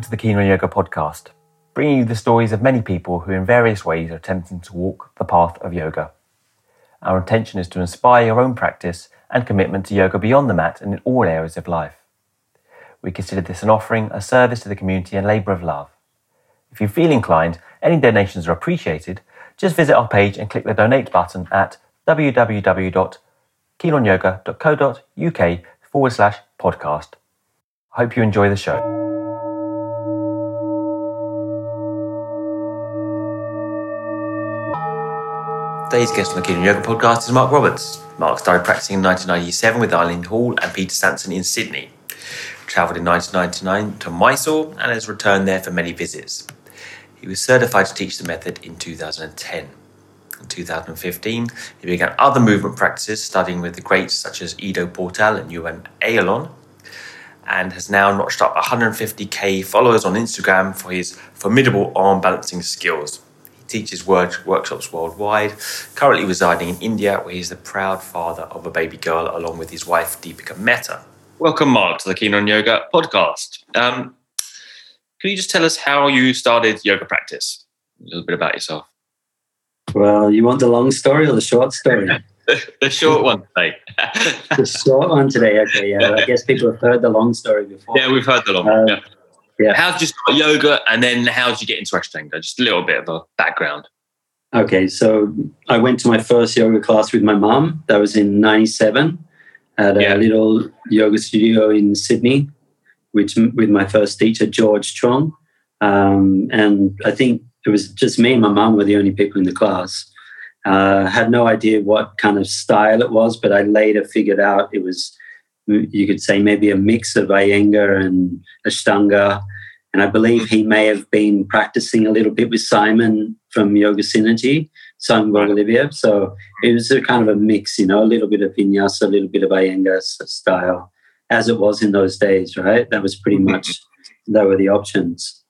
Welcome to the Keen on Yoga podcast, bringing you the stories of many people who, in various ways, are attempting to walk the path of yoga. Our intention is to inspire your own practice and commitment to yoga beyond the mat and in all areas of life. We consider this an offering, a service to the community, and labour of love. If you feel inclined, any donations are appreciated. Just visit our page and click the donate button at www.keenonyoga.co.uk forward slash podcast. Hope you enjoy the show. Today's guest on the Keen Yoga podcast is Mark Roberts. Mark started practicing in 1997 with Eileen Hall and Peter Sanson in Sydney. Travelled in 1999 to Mysore and has returned there for many visits. He was certified to teach the method in 2010. In 2015, he began other movement practices, studying with the greats such as Ido Portal and Yuval Ayalon, and has now notched up 150k followers on Instagram for his formidable arm balancing skills. He teaches work- workshops worldwide, currently residing in India, where he's the proud father of a baby girl along with his wife Deepika Mehta. Welcome, Mark, to the Keen on Yoga podcast. Um, can you just tell us how you started yoga practice? A little bit about yourself. Well, you want the long story or the short story? the short one today. the short one today. Okay, yeah. I guess people have heard the long story before. Yeah, we've heard the long. Uh, yeah. Yeah. How did you start yoga, and then how did you get into Ashtanga? Just a little bit of a background. Okay, so I went to my first yoga class with my mom. That was in '97 at a Yeah. little yoga studio in Sydney, which with my first teacher George Chong, um, and I think it was just me and my mom were the only people in the class. Uh, had no idea what kind of style it was, but I later figured out it was, you could say, maybe a mix of Iyengar and Ashtanga. And I believe he may have been practicing a little bit with Simon from Yoga Synergy, Simon. So it was a kind of a mix, you know, a little bit of vinyasa, a little bit of Iyengar style, as it was in those days, right? That was pretty much, that were the options.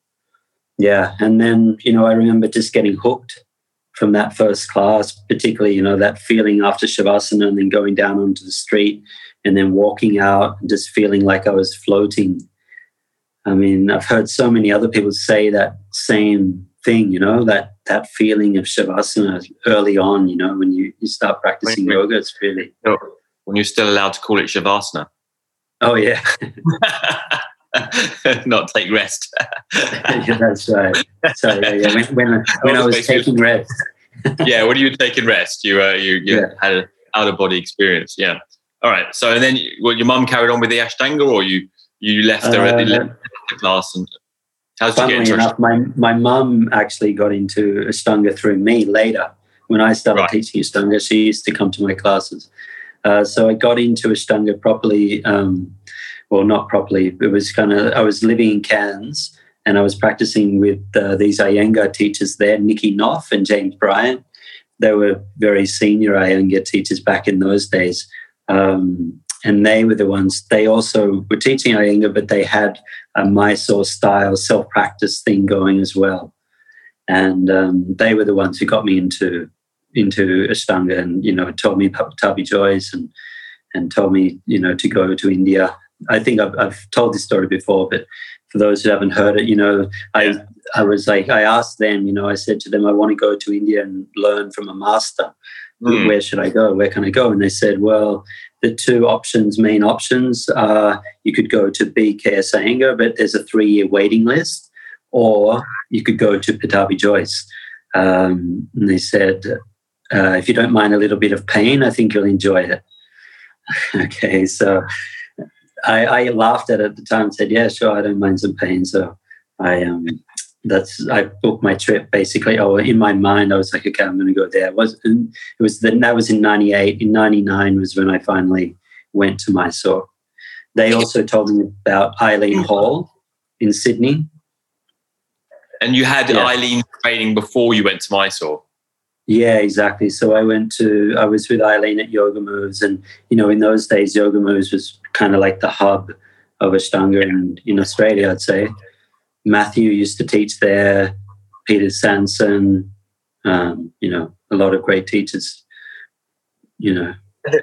Yeah. And then, you know, I remember just getting hooked from that first class, particularly, you know, that feeling after Shavasana and then going down onto the street and then walking out and just feeling like I was floating. I mean, I've heard so many other people say that same thing, you know, that that feeling of Shavasana early on, you know, when you, you start practicing Right. yoga, it's really, When you're still allowed to call it Shavasana, oh, yeah, not take rest. yeah that's right. Sorry, yeah, yeah. When, when, I, when I was taking rest. yeah, when you were taking rest, you uh, you, you Yeah. had an out of body experience. Yeah. All right. So and then well, your mum carried on with the Ashtanga, or you you left her at the, Uh, left the class and how did you get Funnily into enough, my, my mum actually got into Ashtanga through me later. When I started Right. teaching Ashtanga, she used to come to my classes. Uh, so I got into Ashtanga properly. Um, well, not properly. It was kind of, I was living in Cairns and I was practicing with uh, these Iyengar teachers there, Nikki Knopf and James Bryant. They were very senior Iyengar teachers back in those days. Um, and they were the ones, they also were teaching Iyengar, but they had a Mysore style self practice thing going as well. And um, they were the ones who got me into into Ashtanga and you know told me about Pattabhi Jois and and told me you know to go to India. I think I've, I've told this story before, but for those who haven't heard it, you know, I I was like I asked them, you know, I said to them, I want to go to India and learn from a master. Hmm. Where should I go? Where can I go? And they said, well, the two options, main options, are you could go to BKS Iyengar, but there's a three year waiting list, or you could go to Pattabhi Jois. Um, and they said, uh, if you don't mind a little bit of pain, I think you'll enjoy it. okay, so I, I laughed at it at the time and said, yeah, sure, I don't mind some pain. So I um, that's I booked my trip basically. Oh, in my mind, I was like, okay, I'm going to go there. It was it was then that was in '98. In '99 was when I finally went to Mysore. They also told me about Eileen Hall in Sydney. And you had Yeah. Eileen training before you went to Mysore. Yeah, exactly. So I went to I was with Eileen at Yoga Moves, and you know, in those days, Yoga Moves was kind of like the hub of Ashtanga in, in Australia, I'd say. Matthew used to teach there, Peter Sanson, um, you know, a lot of great teachers. You know,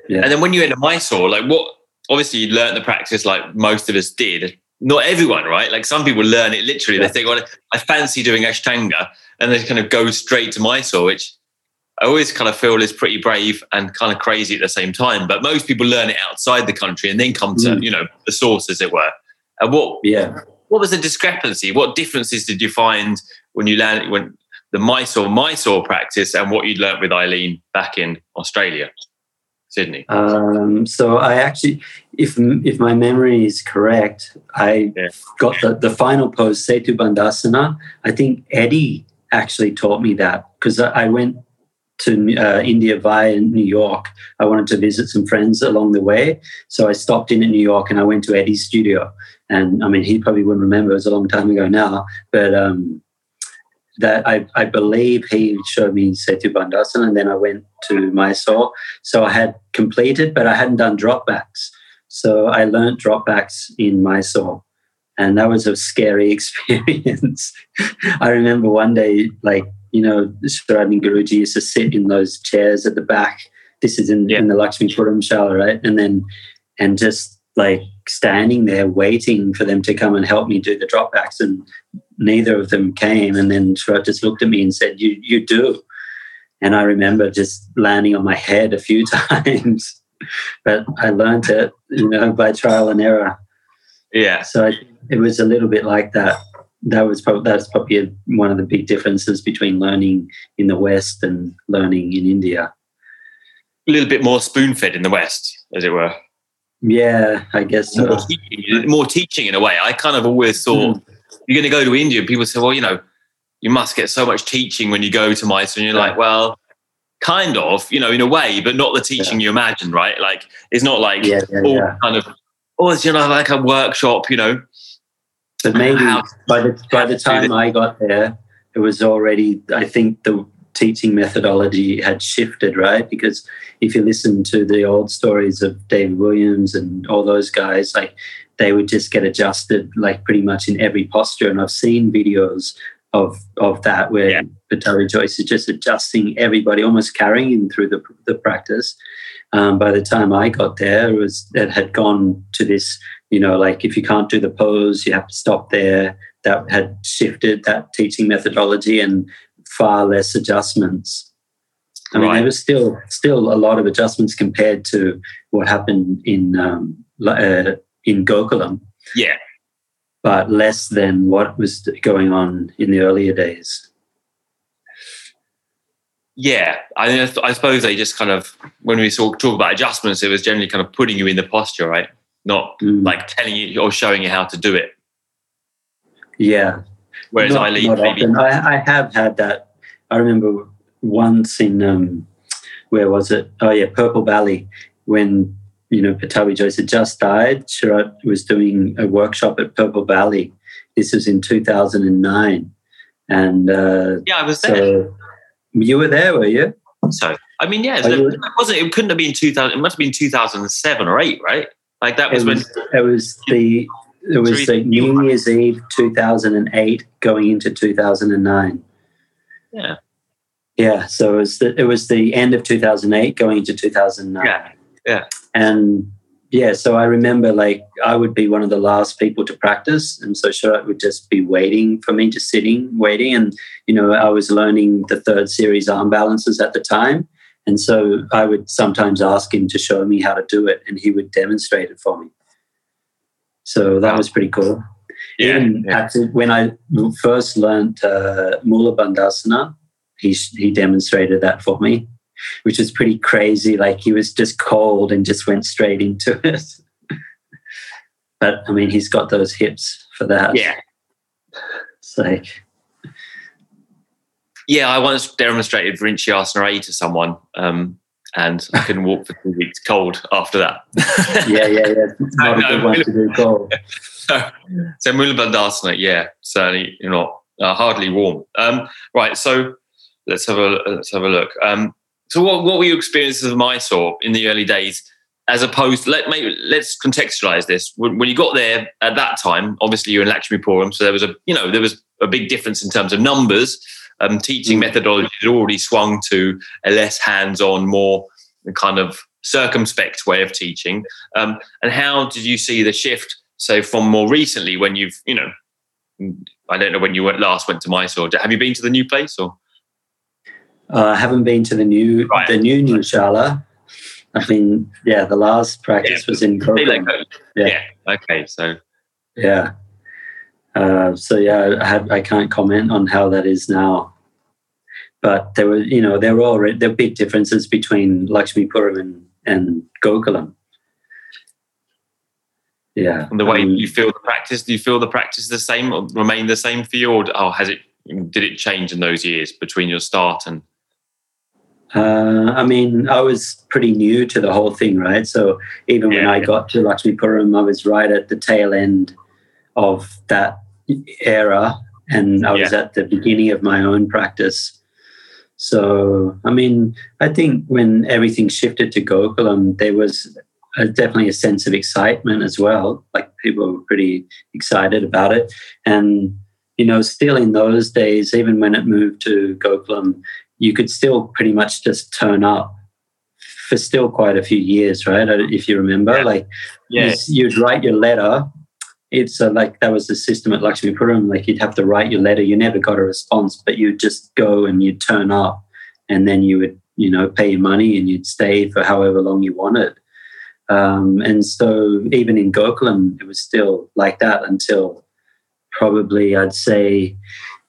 Yeah. And then when you went to Mysore, like what? Obviously, you learnt the practice like most of us did, not everyone, right? Like some people learn it literally. Yeah. They think, well, I fancy doing Ashtanga, and they kind of go straight to Mysore, which I always kind of feel is pretty brave and kind of crazy at the same time. But most people learn it outside the country and then come to, mm. you know, the source, as it were. And what, yeah, what was the discrepancy? What differences did you find when you learned when the Mysore Mysore practice and what you'd learnt with Eileen back in Australia? Sydney? Um, so I actually, if if my memory is correct, I yeah. got the, the final pose, Setu Bandhasana. I think Eddie actually taught me that because I went to uh, India via New York. I wanted to visit some friends along the way. So I stopped in at New York and I went to Eddie's studio. And I mean, he probably wouldn't remember, it was a long time ago now. But um, that I, I believe he showed me Setu Bandhasana and then I went to Mysore. So I had completed, but I hadn't done dropbacks. So I learned dropbacks in Mysore. And that was a scary experience. I remember one day, like, you know, Sridhar Guruji used to sit in those chairs at the back. This is in, yeah. in the Lakshmi Puram Shala, right? And then, and just like standing there waiting for them to come and help me do the dropbacks. And neither of them came. And then Sharath just looked at me and said, "You you do." And I remember just landing on my head a few times, but I learned it, you know, by trial and error. Yeah. So I, it was a little bit like that. That was probably that's probably a, one of the big differences between learning in the West and learning in India. A little bit more spoon fed in the West, as it were. Yeah, I guess so. More teaching, more teaching in a way. I kind of always thought. Mm you're going to go to India. People say, well, you know, you must get so much teaching when you go to Mysore. And you're yeah. like, well, kind of, you know, in a way, but not the teaching yeah. you imagine, right? Like, it's not like yeah, all kind of, oh, it's, you know, like a workshop, you know. But maybe by the, by the time I got there, it was already, I think the teaching methodology had shifted, right? Because if you listen to the old stories of David Williams and all those guys, like they would just get adjusted like pretty much in every posture. And I've seen videos of of that where yeah. Jois is just adjusting everybody, almost carrying him through the, the practice. Um, by the time I got there, it was it had gone to this, you know, like if you can't do the pose, you have to stop there. That had shifted that teaching methodology and far less adjustments. I mean, right. there was still still a lot of adjustments compared to what happened in um, uh, in Gokulam. Yeah. But less than what was going on in the earlier days. Yeah, I, mean, I suppose they just kind of, when we talk, talk about adjustments, it was generally kind of putting you in the posture, right? Not mm. like telling you or showing you how to do it. Yeah. Whereas not, I maybe. I, I have had that. I remember once in, um, where was it? Oh, yeah, Purple Valley, when you know, Pattabhi Jois had just died. Sharath was doing a workshop at Purple Valley. This was in 2009. And uh, yeah, I was there. You were there, were you? So, I mean, yeah, it, wasn't, it couldn't have been 2000, it must have been 2007 or 8, right? Like that was, it was when. It was the. It was like New Year's Eve 2008 going into 2009. Yeah. Yeah, so it was the, it was the end of 2008 going into 2009. Yeah. Yeah. And yeah, so I remember like I would be one of the last people to practice. And so Sharath would just be waiting for me, just sitting, waiting. And, you know, I was learning the third series arm balances at the time. And so I would sometimes ask him to show me how to do it, and he would demonstrate it for me. So that was pretty cool. Yeah, Even yeah. when I first learned uh, Mula Bandhasana, he, he demonstrated that for me which was pretty crazy. Like he was just cold and just went straight into it. but I mean, he's got those hips for that. Yeah. It's like. Yeah, I once demonstrated Viranchyasana A to someone, um, and I couldn't walk for two weeks cold after that. yeah, yeah, yeah. Not a good one to do cold. so Bandhasana, yeah, certainly you know, uh, hardly warm. Um, right, so let's have a let's have a look. Um, so, what, what were your experiences of Mysore in the early days, as opposed? Let maybe let's contextualize this. When, when, you got there at that time, obviously you're in Lakshmipuram, so there was a you know there was a big difference in terms of numbers. Um, teaching mm. methodology had already swung to a less hands-on, more kind of circumspect way of teaching. Um, and how did you see the shift so from more recently, when you've, you know, I don't know when you went last went to Mysore. Have you been to the new place or? Uh, I haven't been to the new Right. the new new Shala. I mean, yeah. The last practice Yeah, was in They let Kogan. go. Yeah. Yeah. Okay. So Yeah. Uh, so yeah, I have I can't comment on how that is now. But there were you know there were already there were big differences between Lakshmi Puram and, and Gokulam. Yeah. and the way um, you feel the practice, do you feel the practice the same or remain the same for you, or oh, has it? Did it change in those years between your start and? Uh, I mean, I was pretty new to the whole thing, right? So even when Yeah. I got to Lakshmi Puram, I was right at the tail end of that era, and I was at the beginning of my own practice. So, I mean, I think when everything shifted to Gokulam, there was a, definitely a sense of excitement as well. Like people were pretty excited about it, and you know, still in those days, even when it moved to Gokulam, you could still pretty much just turn up for still quite a few years, right? If you remember, Yeah. like Yeah. you'd write your letter. It's uh, like that was the system at Lakshmi Puram. Like you'd have to write your letter. You never got a response, but you'd just go and you'd turn up, and then you would, you know, pay your money and you'd stay for however long you wanted. Um, and so even in Gokulam, it was still like that until probably I'd say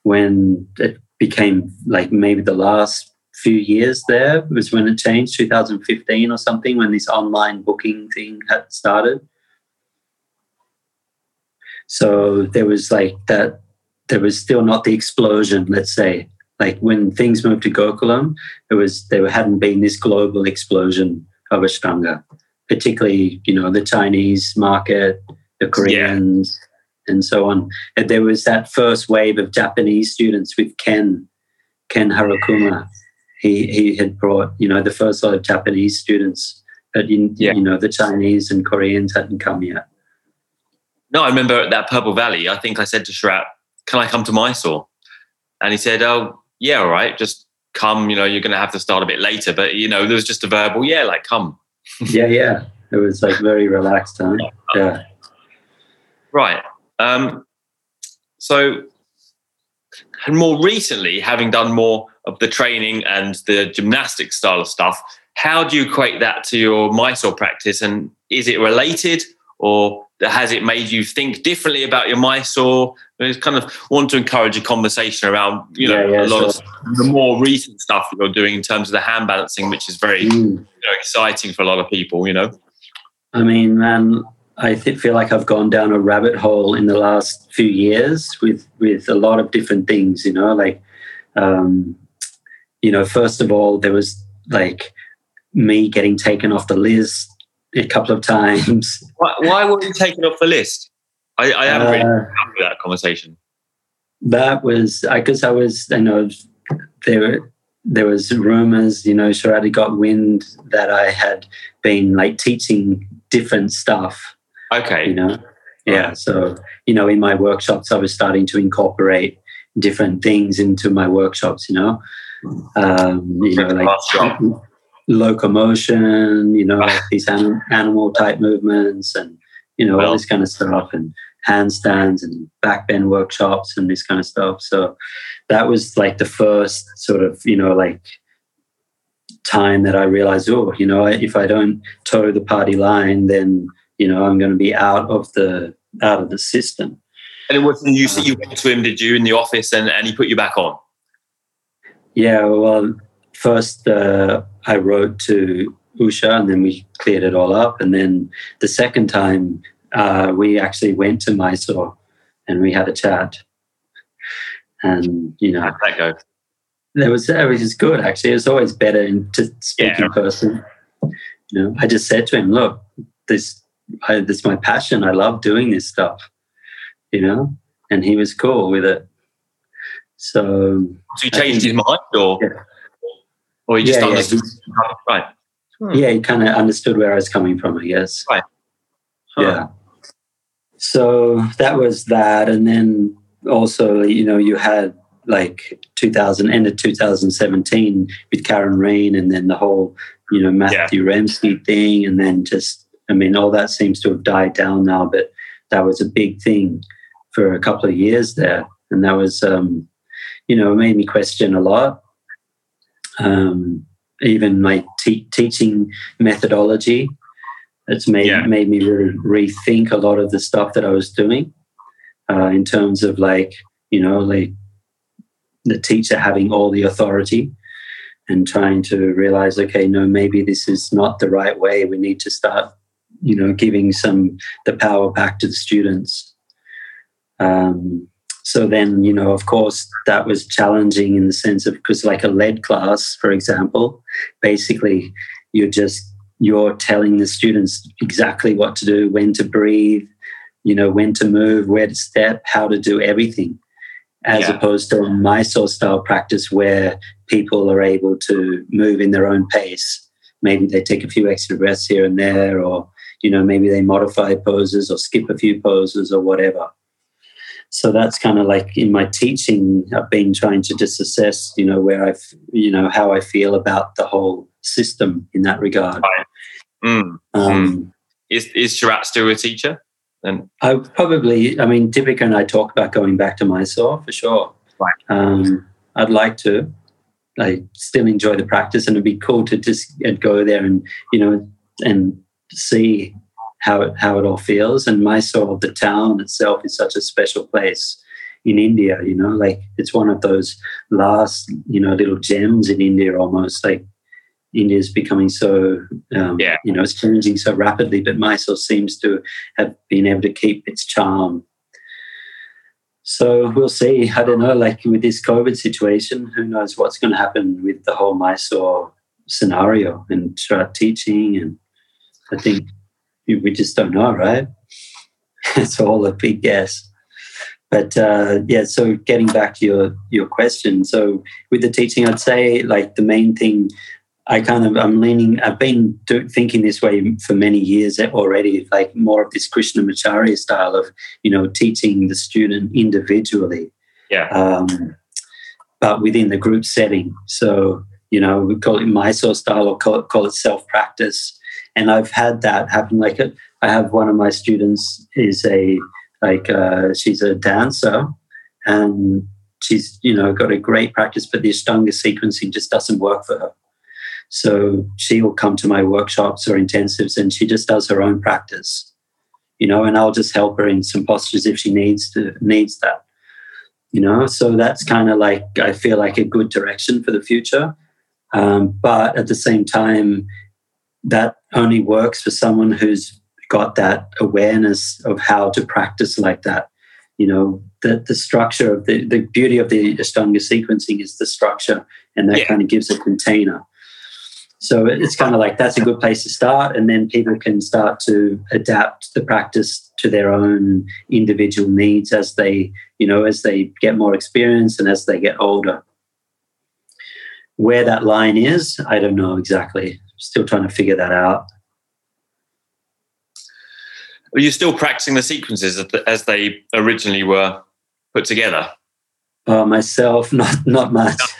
when it became like maybe the last few years there was when it changed 2015 or something when this online booking thing had started so there was like that there was still not the explosion let's say. Like when things moved to gokulam it was there hadn't been this global explosion of ashtanga particularly you know the chinese market the koreans and so on. And there was that first wave of japanese students with ken ken harakuma. He he had brought you know the first lot of japanese students but in, Yeah. you know the chinese and koreans hadn't come yet No, I remember at that Purple Valley. I think I said to Sharath, "Can I come to Mysore?" And he said, "Oh, yeah, all right. Just come. You know, you're going to have to start a bit later, but you know, there was just a verbal, yeah, like come." yeah yeah it was like very relaxed huh yeah Right. Um, so, and more recently, having done more of the training and the gymnastic style of stuff, how do you equate that to your Mysore practice? And is it related, or has it made you think differently about your Mysore? I just kind of want to encourage a conversation around, you know, Yeah, yeah, a lot sure. of the more recent stuff that you're doing in terms of the hand balancing, which is very Mm. you know, exciting for a lot of people. You know. I mean, man, I th- feel like I've gone down a rabbit hole in the last few years with with a lot of different things. You know, like, um, you know, first of all, there was like me getting taken off the list a couple of times. Why, why were you taken off the list? I, I haven't really Uh, come to that conversation. that was I guess I was you know there there was rumors you know Sharadi got wind that I had been like teaching different stuff Okay. you know yeah so you know in my workshops i was starting to incorporate different things into my workshops you know um you know like. locomotion you know like these anim- animal type movements and you know all this kind of stuff and handstands and backbend workshops and this kind of stuff so that was like the first sort of you know like time that i realized oh you know if i don't toe the party line then you know i'm going to be out of the out of the system And it wasn't you. Uh, you went to him, did you, in the office, and, and he put you back on? yeah well first uh, i wrote to usha and then we cleared it all up. And then the second time uh, we actually went to mysore and we had a chat. And you know that go? there was it was good actually. It's always better in, to speak Yeah. in person. You know i just said to him look this I, this is my passion. I love doing this stuff you know? And he was cool with it. So So he changed his mind, or? Yeah. Or he just Yeah, yeah, understood? right. Hmm. yeah he kind of understood where i was coming from i guess Huh. yeah so that was that and then also you know you had like 2000 end of 2017 with karen rain and then the whole you know matthew remski thing and then just i mean all that seems to have died down now but that was a big thing for a couple of years there, and that was um, you know it made me question a lot. Um, even my te- teaching methodology, it's made yeah. made me rethink a lot of the stuff that I was doing uh, in terms of like you know like the teacher having all the authority and trying to realize okay no maybe this is not the right way. We need to start you know giving some the power back to the students. Um, so then you know of course that was challenging in the sense of because like a lead class for example basically you're just you're telling the students exactly what to do when to breathe you know when to move where to step how to do everything as yeah. opposed to a Mysore style practice where people are able to move in their own pace. Maybe they take a few extra breaths here and there, or you know, maybe they modify poses or skip a few poses or whatever. So that's kind of like in my teaching, I've been trying to just assess, you know, where I've, you know, how I feel about the whole system in that regard. Right. Mm. Um, mm. Is is Sharath still a teacher? And I probably, I mean, Deepika and I talk about going back to Mysore for sure. Right. Um, I'd like to. I still enjoy the practice, and it'd be cool to just go there and you know and see how it how it all feels. And Mysore, the town itself, is such a special place in India. You know, like it's one of those last you know little gems in India, almost like India is becoming so, um, yeah. you know, it's changing so rapidly, but Mysore seems to have been able to keep its charm. So we'll see. I don't know, like with this COVID situation, who knows what's going to happen with the whole Mysore scenario and start teaching. And I think we just don't know, right? it's all a big guess. But uh, yeah, so getting back to your your question, so with the teaching, I'd say like the main thing I kind of I'm leaning. I've been do, thinking this way for many years already, like more of this Krishnamacharya style of you know teaching the student individually, yeah, um, but within the group setting. So you know we call it Mysore style or call it, call it self practice. And I've had that happen. Like I have one of my students is a like uh, she's a dancer, and she's you know got a great practice, but the Ashtanga sequencing just doesn't work for her. So she will come to my workshops or intensives and she just does her own practice, you know, and I'll just help her in some postures if she needs to needs that. You know, so that's kind of like I feel like a good direction for the future. Um, but at the same time, that only works for someone who's got that awareness of how to practice like that. You know, the, the structure of the, the beauty of the Ashtanga sequencing is the structure, and that yeah. kind of gives a container. So it's kind of like that's a good place to start, and then people can start to adapt the practice to their own individual needs as they, you know, as they get more experience and as they get older. Where that line is, I don't know exactly. Still trying to figure that out. Are you still practicing the sequences as they originally were put together? Uh, myself, not not much.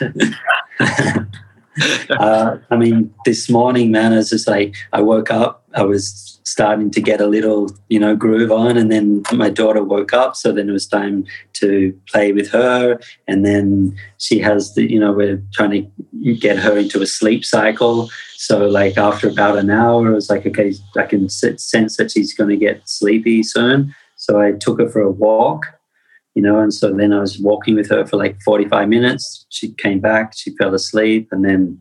uh, I mean, this morning, man, it's just like I woke up, I was starting to get a little, you know, groove on, and then my daughter woke up, so then it was time to play with her, and then she has the, you know, we're trying to get her into a sleep cycle. So, like after about an hour, it was like, okay, I can sense that she's going to get sleepy soon. So I took her for a walk you know. And so then I was walking with her for like 45 minutes. She came back, she fell asleep, and then,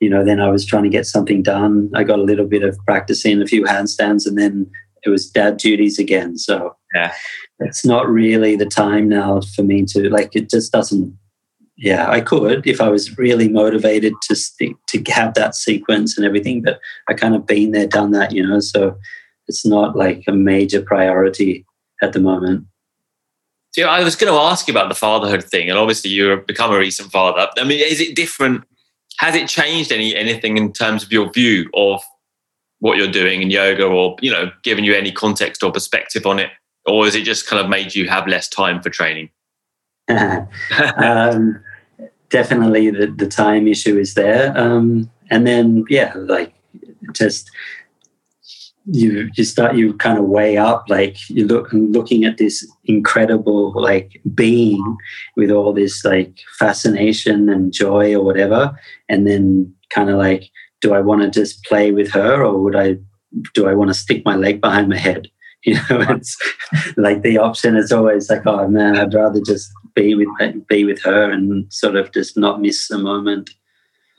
you know, then I was trying to get something done. I got a little bit of practicing, a few handstands, and then it was dad duties again. So yeah, it's not really the time now for me to like. It just doesn't. Yeah, I could if I was really motivated to stick to have that sequence and everything, but I kind of been there, done that, you know. So it's not like a major priority at the moment. So I was going to ask you about the fatherhood thing, and obviously you've become a recent father. I mean, is it different? Has it changed any anything in terms of your view of what you're doing in yoga, or you know, given you any context or perspective on it, or has it just kind of made you have less time for training? um, definitely, the the time issue is there, um, and then yeah, like just you you start you kind of weigh up like you look looking at this incredible like being with all this like fascination and joy or whatever and then kind of like do i want to just play with her or would i do i want to stick my leg behind my head? You know it's like the option is always like oh man i'd rather just be with be with her and sort of just not miss the moment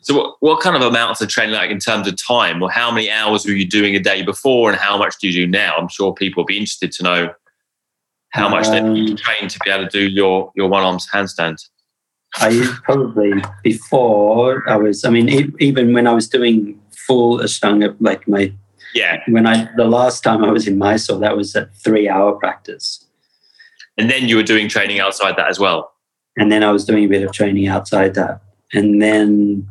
so, what, what kind of amounts of training, like in terms of time, or how many hours were you doing a day before, and how much do you do now? I'm sure people will be interested to know how much um, you train to be able to do your your one arms handstand. I probably before I was. I mean, even when I was doing full Ashtanga, like my yeah. When I the last time I was in Mysore, that was a three hour practice. And then you were doing training outside that as well. And then I was doing a bit of training outside that. And then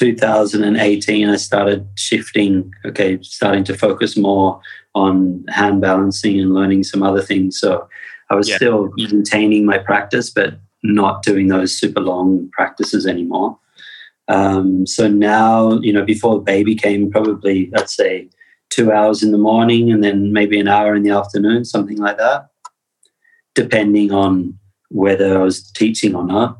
2018, I started shifting, okay, starting to focus more on hand balancing and learning some other things. So I was yeah. still maintaining my practice, but not doing those super long practices anymore. Um, so now, you know, before the baby came, probably, let's say, two hours in the morning and then maybe an hour in the afternoon, something like that, depending on whether I was teaching or not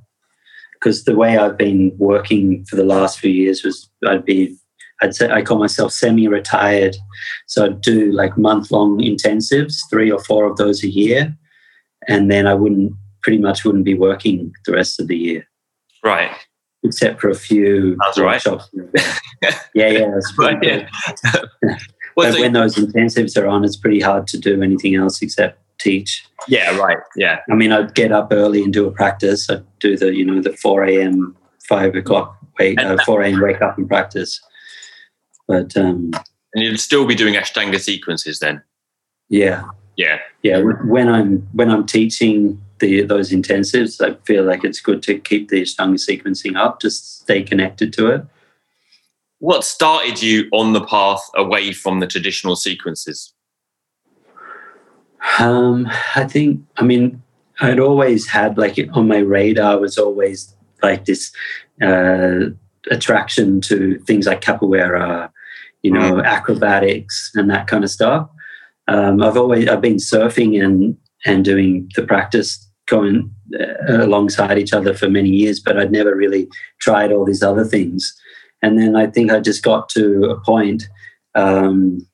because the way I've been working for the last few years was I'd be I'd say I call myself semi-retired, so I'd do like month-long intensives, three or four of those a year, and then I wouldn't pretty much wouldn't be working the rest of the year. Right. Except for a few That's workshops. Right. yeah, yeah. right, yeah. but when those intensives are on, it's pretty hard to do anything else except teach. Yeah, right. Yeah. I mean, I'd get up early and do a practice. I'd do the, you know, the 4 a.m., 5 o'clock, wake, uh, 4 a.m. wake up and practice. But, um, and you'd still be doing Ashtanga sequences then? Yeah. Yeah. Yeah. When I'm, when I'm teaching the, those intensives, I feel like it's good to keep the Ashtanga sequencing up, just stay connected to it. What started you on the path away from the traditional sequences? Um, I think, I mean, I'd always had like on my radar was always like this uh, attraction to things like capoeira, you know, mm. acrobatics and that kind of stuff. Um, I've always I've been surfing and and doing the practice going uh, alongside each other for many years, but I'd never really tried all these other things. And then I think I just got to a point um,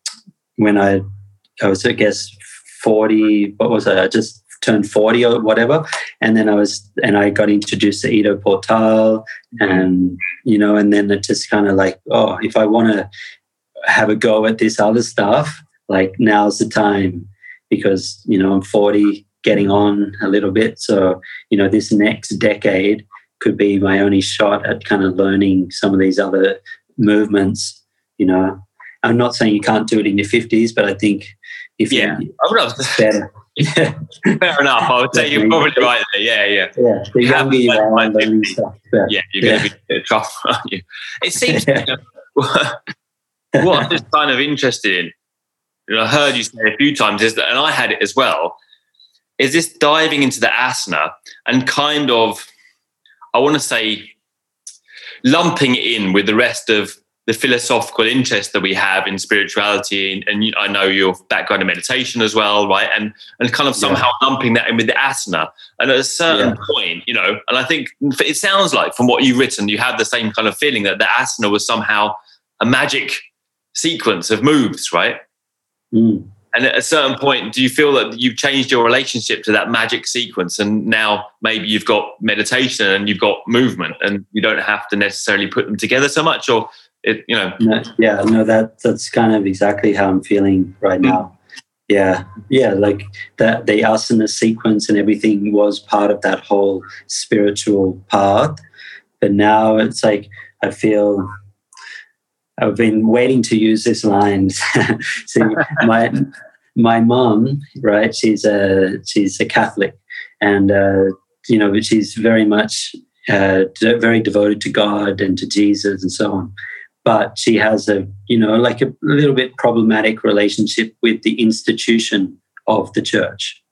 when I I was I guess 40, what was it? I just turned 40 or whatever. And then I was, and I got introduced to Ido Portal and, you know, and then it just kind of like, oh, if I want to have a go at this other stuff, like now's the time because, you know, I'm 40, getting on a little bit. So, you know, this next decade could be my only shot at kind of learning some of these other movements, you know. I'm not saying you can't do it in your 50s, but I think if yeah, you, I would have better. Fair enough. I would say you're probably right there. Yeah, yeah. Yeah, the younger you are, stuff. Yeah, you're going to be a tough, aren't you? It seems what I'm just kind of interested in, and I heard you say a few times, is that, and I had it as well, is this diving into the asana and kind of, I want to say, lumping it in with the rest of the philosophical interest that we have in spirituality and, and, I know your background in meditation as well, right? And and kind of somehow yeah. lumping that in with the asana. And at a certain yeah. point, you know, and I think it sounds like from what you've written, you have the same kind of feeling that the asana was somehow a magic sequence of moves, right? Mm. And at a certain point, do you feel that you've changed your relationship to that magic sequence? And now maybe you've got meditation and you've got movement and you don't have to necessarily put them together so much? Or it you know. No, yeah no that that's kind of exactly how i'm feeling right hmm. now. Yeah yeah like that the asana sequence and everything was part of that whole spiritual path. But now it's like i feel i've been waiting to use this line. See my my mom right she's a she's a catholic and uh you know she's very much uh, very devoted to god and to jesus and so on but she has a you know like a little bit problematic relationship with the institution of the church.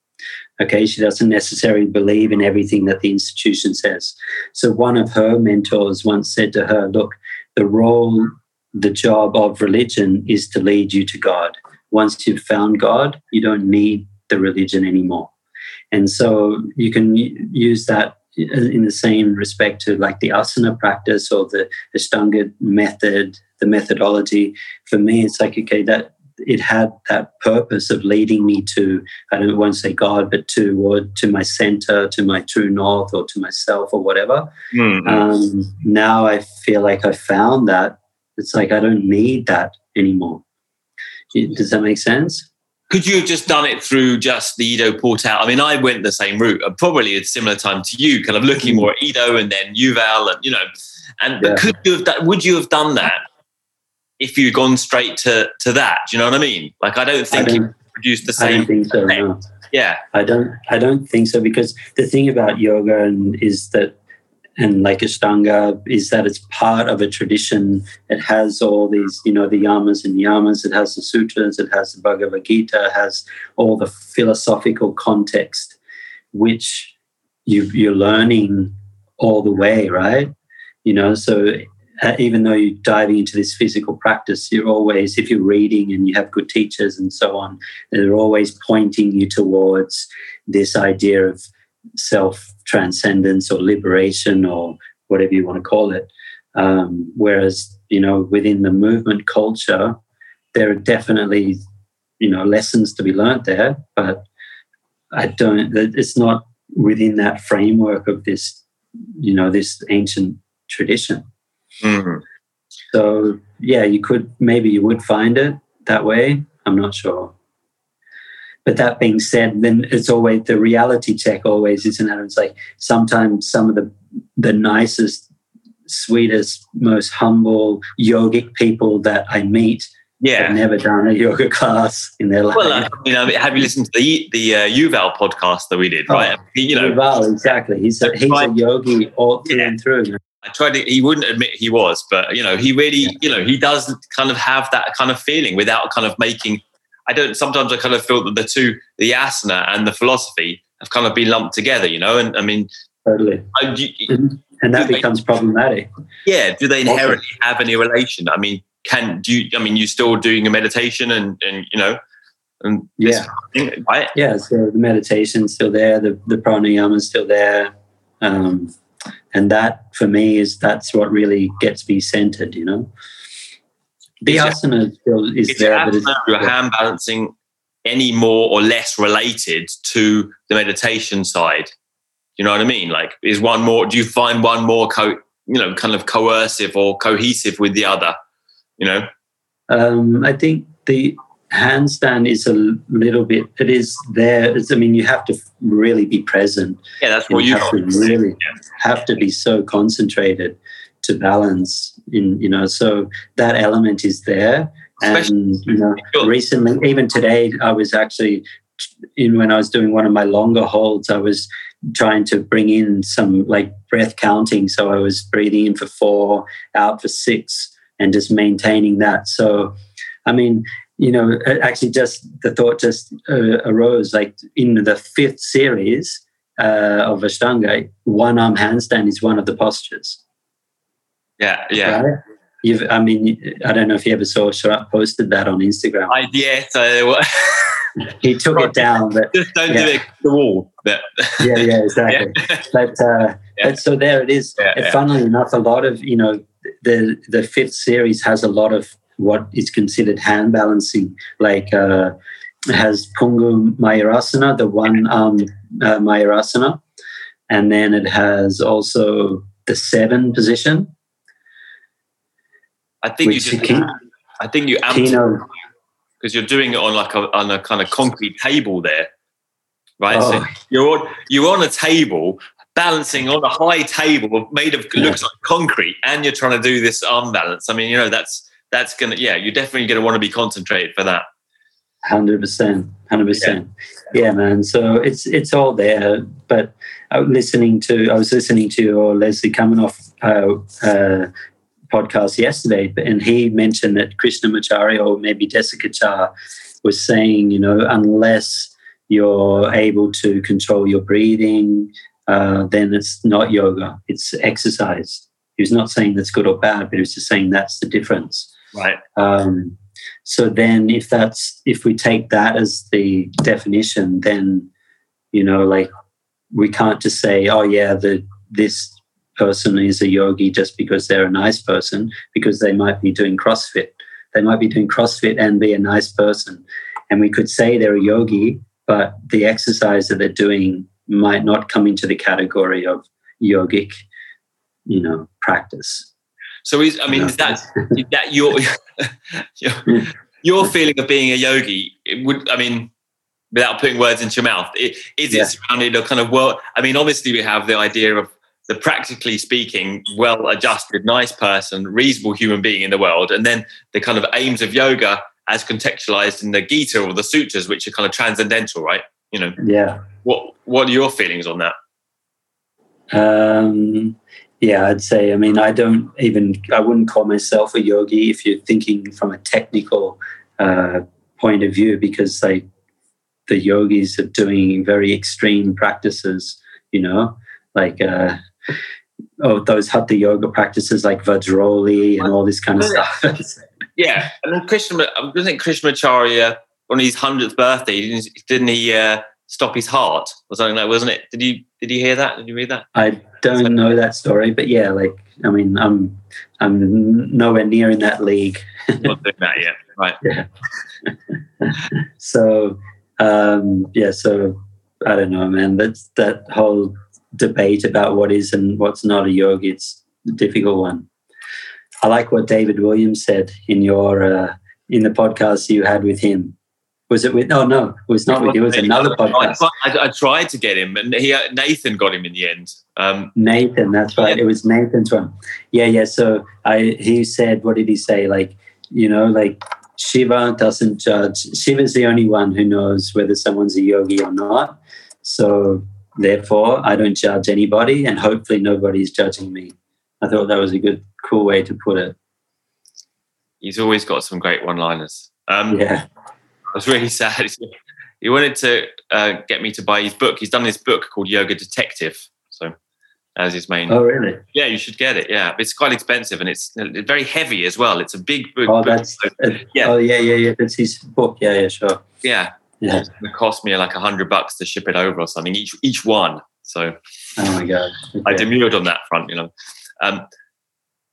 Okay she doesn't necessarily believe in everything that the institution says. So one of her mentors once said to her look the role the job of religion is to lead you to god. Once you've found God, you don't need the religion anymore. And so you can use that in the same respect to like the asana practice or the Ashtanga method, the methodology. For me, it's like, okay, that it had that purpose of leading me to, I don't want to say God, but to or to my center, to my true north, or to myself, or whatever. Mm-hmm. Um, now I feel like I found that. It's like I don't need that anymore. Does that make sense? Could you have just done it through just the Ido Portal? I mean, I went the same route, and probably at similar time to you, kind of looking mm. more at Ido and then Yuval, and you know, and yeah. but could you have done, would you have done that if you'd gone straight to to that? Do you know what I mean? Like, I don't think I don't, it produced the same. I don't think so. No. Yeah, I don't. I don't think so because the thing about yoga and is that and like Ashtanga is that it's part of a tradition. It has all these, you know, the yamas and yamas. It has the sutras. It has the Bhagavad Gita. It has all the philosophical context, which you, you're learning all the way, right? You know, so uh, even though you're diving into this physical practice, you're always, if you're reading and you have good teachers and so on, they're always pointing you towards this idea of self transcendence or liberation or whatever you want to call it. Um, whereas, you know, within the movement culture, there are definitely, you know, lessons to be learned there, but I don't, it's not within that framework of this, you know, this ancient tradition. Mm-hmm. So, yeah, you could, maybe you would find it that way. I'm not sure. But that being said, then it's always the reality check. Always, isn't it? It's like sometimes some of the the nicest, sweetest, most humble yogic people that I meet yeah. have never done a yoga class in their life. Well, uh, you know, have you listened to the the uh, Yuval podcast that we did? Right, oh, you know, Yuval exactly. He's a, he's a yogi all through yeah. and through. I tried to, he wouldn't admit he was, but you know, he really, you know, he does kind of have that kind of feeling without kind of making I don't. Sometimes I kind of feel that the two, the asana and the philosophy, have kind of been lumped together. You know, and I mean, totally. I, and that becomes they, problematic. Yeah. Do they inherently have any relation? I mean, can do you? I mean, you're still doing a meditation and and you know. And yeah, thing, right? yeah. So the meditation's still there. The the pranayama's still there. Um, and that for me is that's what really gets me centered. You know. The asana still is is there. But your hand balancing any more or less related to the meditation side? You know what I mean? Like, is one more? Do you find one more co, you know, kind of coercive or cohesive with the other? You know, um, I think the handstand is a little bit. It is there. It's, I mean, you have to really be present. Yeah, that's what you, have to really yeah. have to be so concentrated to balance in you know so that element is there. And you know recently even today i was actually in when i was doing one of my longer holds i was trying to bring in some like breath counting. So i was breathing in for four out for six and just maintaining that. So i mean you know actually just the thought just uh, arose like in the fifth series uh, of ashtanga one arm handstand is one of the postures yeah, yeah. Right? You've, I mean, I don't know if you ever saw Sharath posted that on Instagram. I yeah, so he took it down, but just don't yeah. do it the wall. But yeah, yeah, exactly. yeah. But, uh, yeah. but so there it is. Yeah, funnily enough, a lot of you know the the fifth series has a lot of what is considered hand balancing, like uh, has Pungu Mayurasana, the one arm uh, Mayurasana, and then it has also the seven position I think you just, I think you amped because you're doing it on like a on a kind of concrete table there, right? Oh. So you're on you're on a table balancing on a high table made of looks like concrete, and you're trying to do this arm balance. I mean, you know, that's that's gonna yeah, you're definitely gonna want to be concentrated for that. Hundred percent, hundred percent. Yeah, man. So it's it's all there. But I was listening to I was listening to or Leslie Kaminoff uh, uh, podcast yesterday, and he mentioned that Krishnamacharya or maybe Desikachar was saying, you know, unless you're able to control your breathing, uh, then it's not yoga, it's exercise. He was not saying that's good or bad, but he was just saying that's the difference. Right. Um, so then if that's if we take that as the definition then you know like we can't just say oh yeah the this person is a yogi just because they're a nice person because they might be doing crossfit. They might be doing crossfit and be a nice person. And we could say they're a yogi but the exercise that they're doing might not come into the category of yogic you know practice. So is I mean is that that your your, your feeling of being a yogi? It would I mean without putting words into your mouth is yeah. it surrounded a kind of world I mean obviously we have the idea of the practically speaking well adjusted nice person reasonable human being in the world and then the kind of aims of yoga as contextualized in the Gita or the sutras which are kind of transcendental right you know yeah what what are your feelings on that um yeah, I'd say. I mean, I don't even. I wouldn't call myself a yogi if you're thinking from a technical uh, point of view, because like the yogis are doing very extreme practices. You know, like uh, oh, those hatha yoga practices like Vajroli and all this kind of stuff. yeah, and then Krishna. I think Krishnamacharya on his hundredth birthday, didn't, didn't he? Uh, stop his heart or something like wasn't it? Did you did you hear that? Did you read that? I don't know that story but yeah like i mean i'm i'm nowhere near in that league. Not doing that yet. Right. Yeah. So um yeah so i don't know man. That's that whole debate about what is and what's not a yogi it's a difficult one i like what david williams said in your uh, in the podcast you had with him was it with? Oh no, it was not with you. It was another podcast. I, I, tried to get him, and he Nathan got him in the end. Um, Nathan, that's right. It was Nathan's one. Yeah, yeah. So I, he said, what did he say? Like, you know, like Shiva doesn't judge. Shiva's the only one who knows whether someone's a yogi or not. So therefore, I don't judge anybody, and hopefully, nobody's judging me. I thought that was a good, cool way to put it. He's always got some great one-liners. Um, yeah was really sad. He wanted to uh, get me to buy his book. He's done this book called Yoga Detective. So as his main. Oh, really? Yeah, you should get it. Yeah, it's quite expensive and it's very heavy as well. It's a big book. Oh, that's uh, yeah. Oh, yeah, yeah, yeah. That's his book. Yeah, yeah, sure. Yeah, yeah. It cost me like a hundred bucks to ship it over or something each each one. So. Oh my god! Okay. I demurred on that front, you know. Um,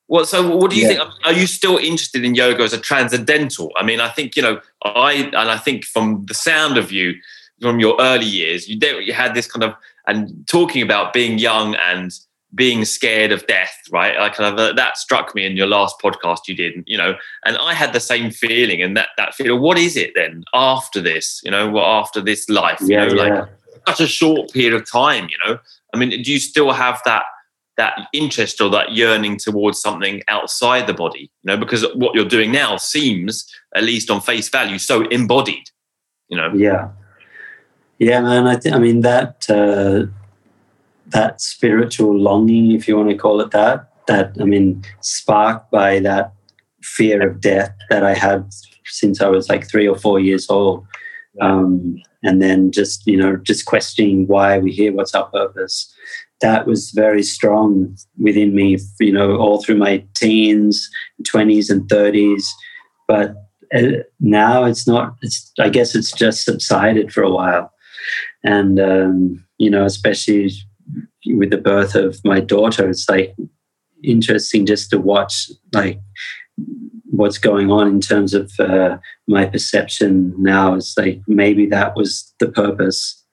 well, so what do you yeah. think? Are you still interested in yoga as a transcendental? I mean, I think you know, I and I think from the sound of you, from your early years, you you had this kind of and talking about being young and being scared of death, right? Like kind of that struck me in your last podcast you did, you know, and I had the same feeling and that that feeling. What is it then after this? You know, what after this life? Yeah, you know, yeah. like such a short period of time. You know, I mean, do you still have that? that interest or that yearning towards something outside the body you know because what you're doing now seems at least on face value so embodied you know yeah yeah man i, th- I mean that uh, that spiritual longing if you want to call it that that i mean sparked by that fear of death that i had since i was like three or four years old um, and then just you know just questioning why we're here what's our purpose that was very strong within me, you know, all through my teens, 20s, and 30s. But uh, now it's not, it's, I guess it's just subsided for a while. And, um, you know, especially with the birth of my daughter, it's like interesting just to watch, like, what's going on in terms of uh, my perception now. It's like maybe that was the purpose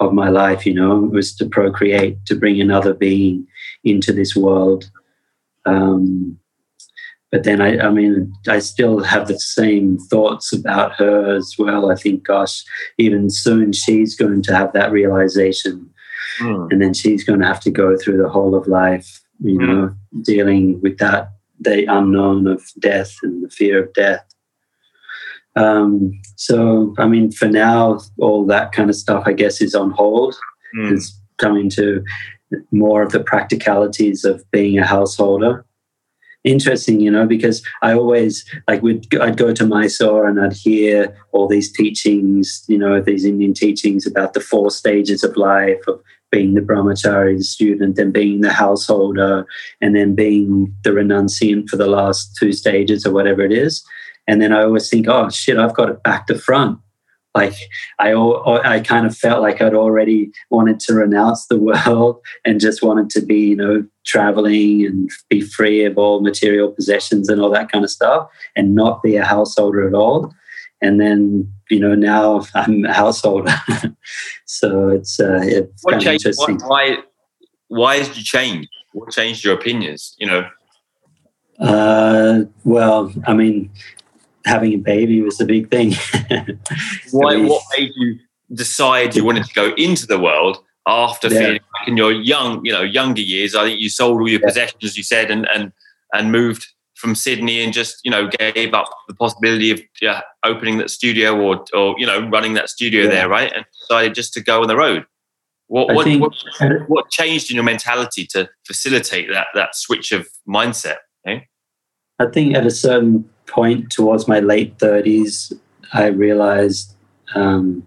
of my life, you know, was to procreate, to bring another being into this world. Um, but then I, I mean, I still have the same thoughts about her as well. I think, gosh, even soon she's going to have that realization. Mm. And then she's going to have to go through the whole of life, you mm. know, dealing with that, the unknown of death and the fear of death. Um, so, I mean, for now, all that kind of stuff, I guess, is on hold. Mm. It's coming to more of the practicalities of being a householder. Interesting, you know, because I always like would I'd go to Mysore and I'd hear all these teachings, you know, these Indian teachings about the four stages of life of being the brahmachari, the student, and being the householder, and then being the renunciant for the last two stages or whatever it is. and then I always think, oh shit, I've got it back to front. Like I, I kind of felt like I'd already wanted to renounce the world and just wanted to be, you know, traveling and be free of all material possessions and all that kind of stuff, and not be a householder at all. And then, you know, now I'm a householder, so it's uh, it's what kind changed, of interesting. Why, why did you change? What changed your opinions? You know. Uh, well, I mean, having a baby was a big thing. Why, what made you decide you wanted to go into the world after Yeah. feeling like in your young, you know, younger years? I think you sold all your Yeah. possessions, you said, and and and moved from Sydney and just you know gave up the possibility of yeah, opening that studio or or you know running that studio Yeah. there, right? And decided just to go on the road. What what, think- what what changed in your mentality to facilitate that that switch of mindset? Eh? I think at a certain point towards my late 30s, I realized um,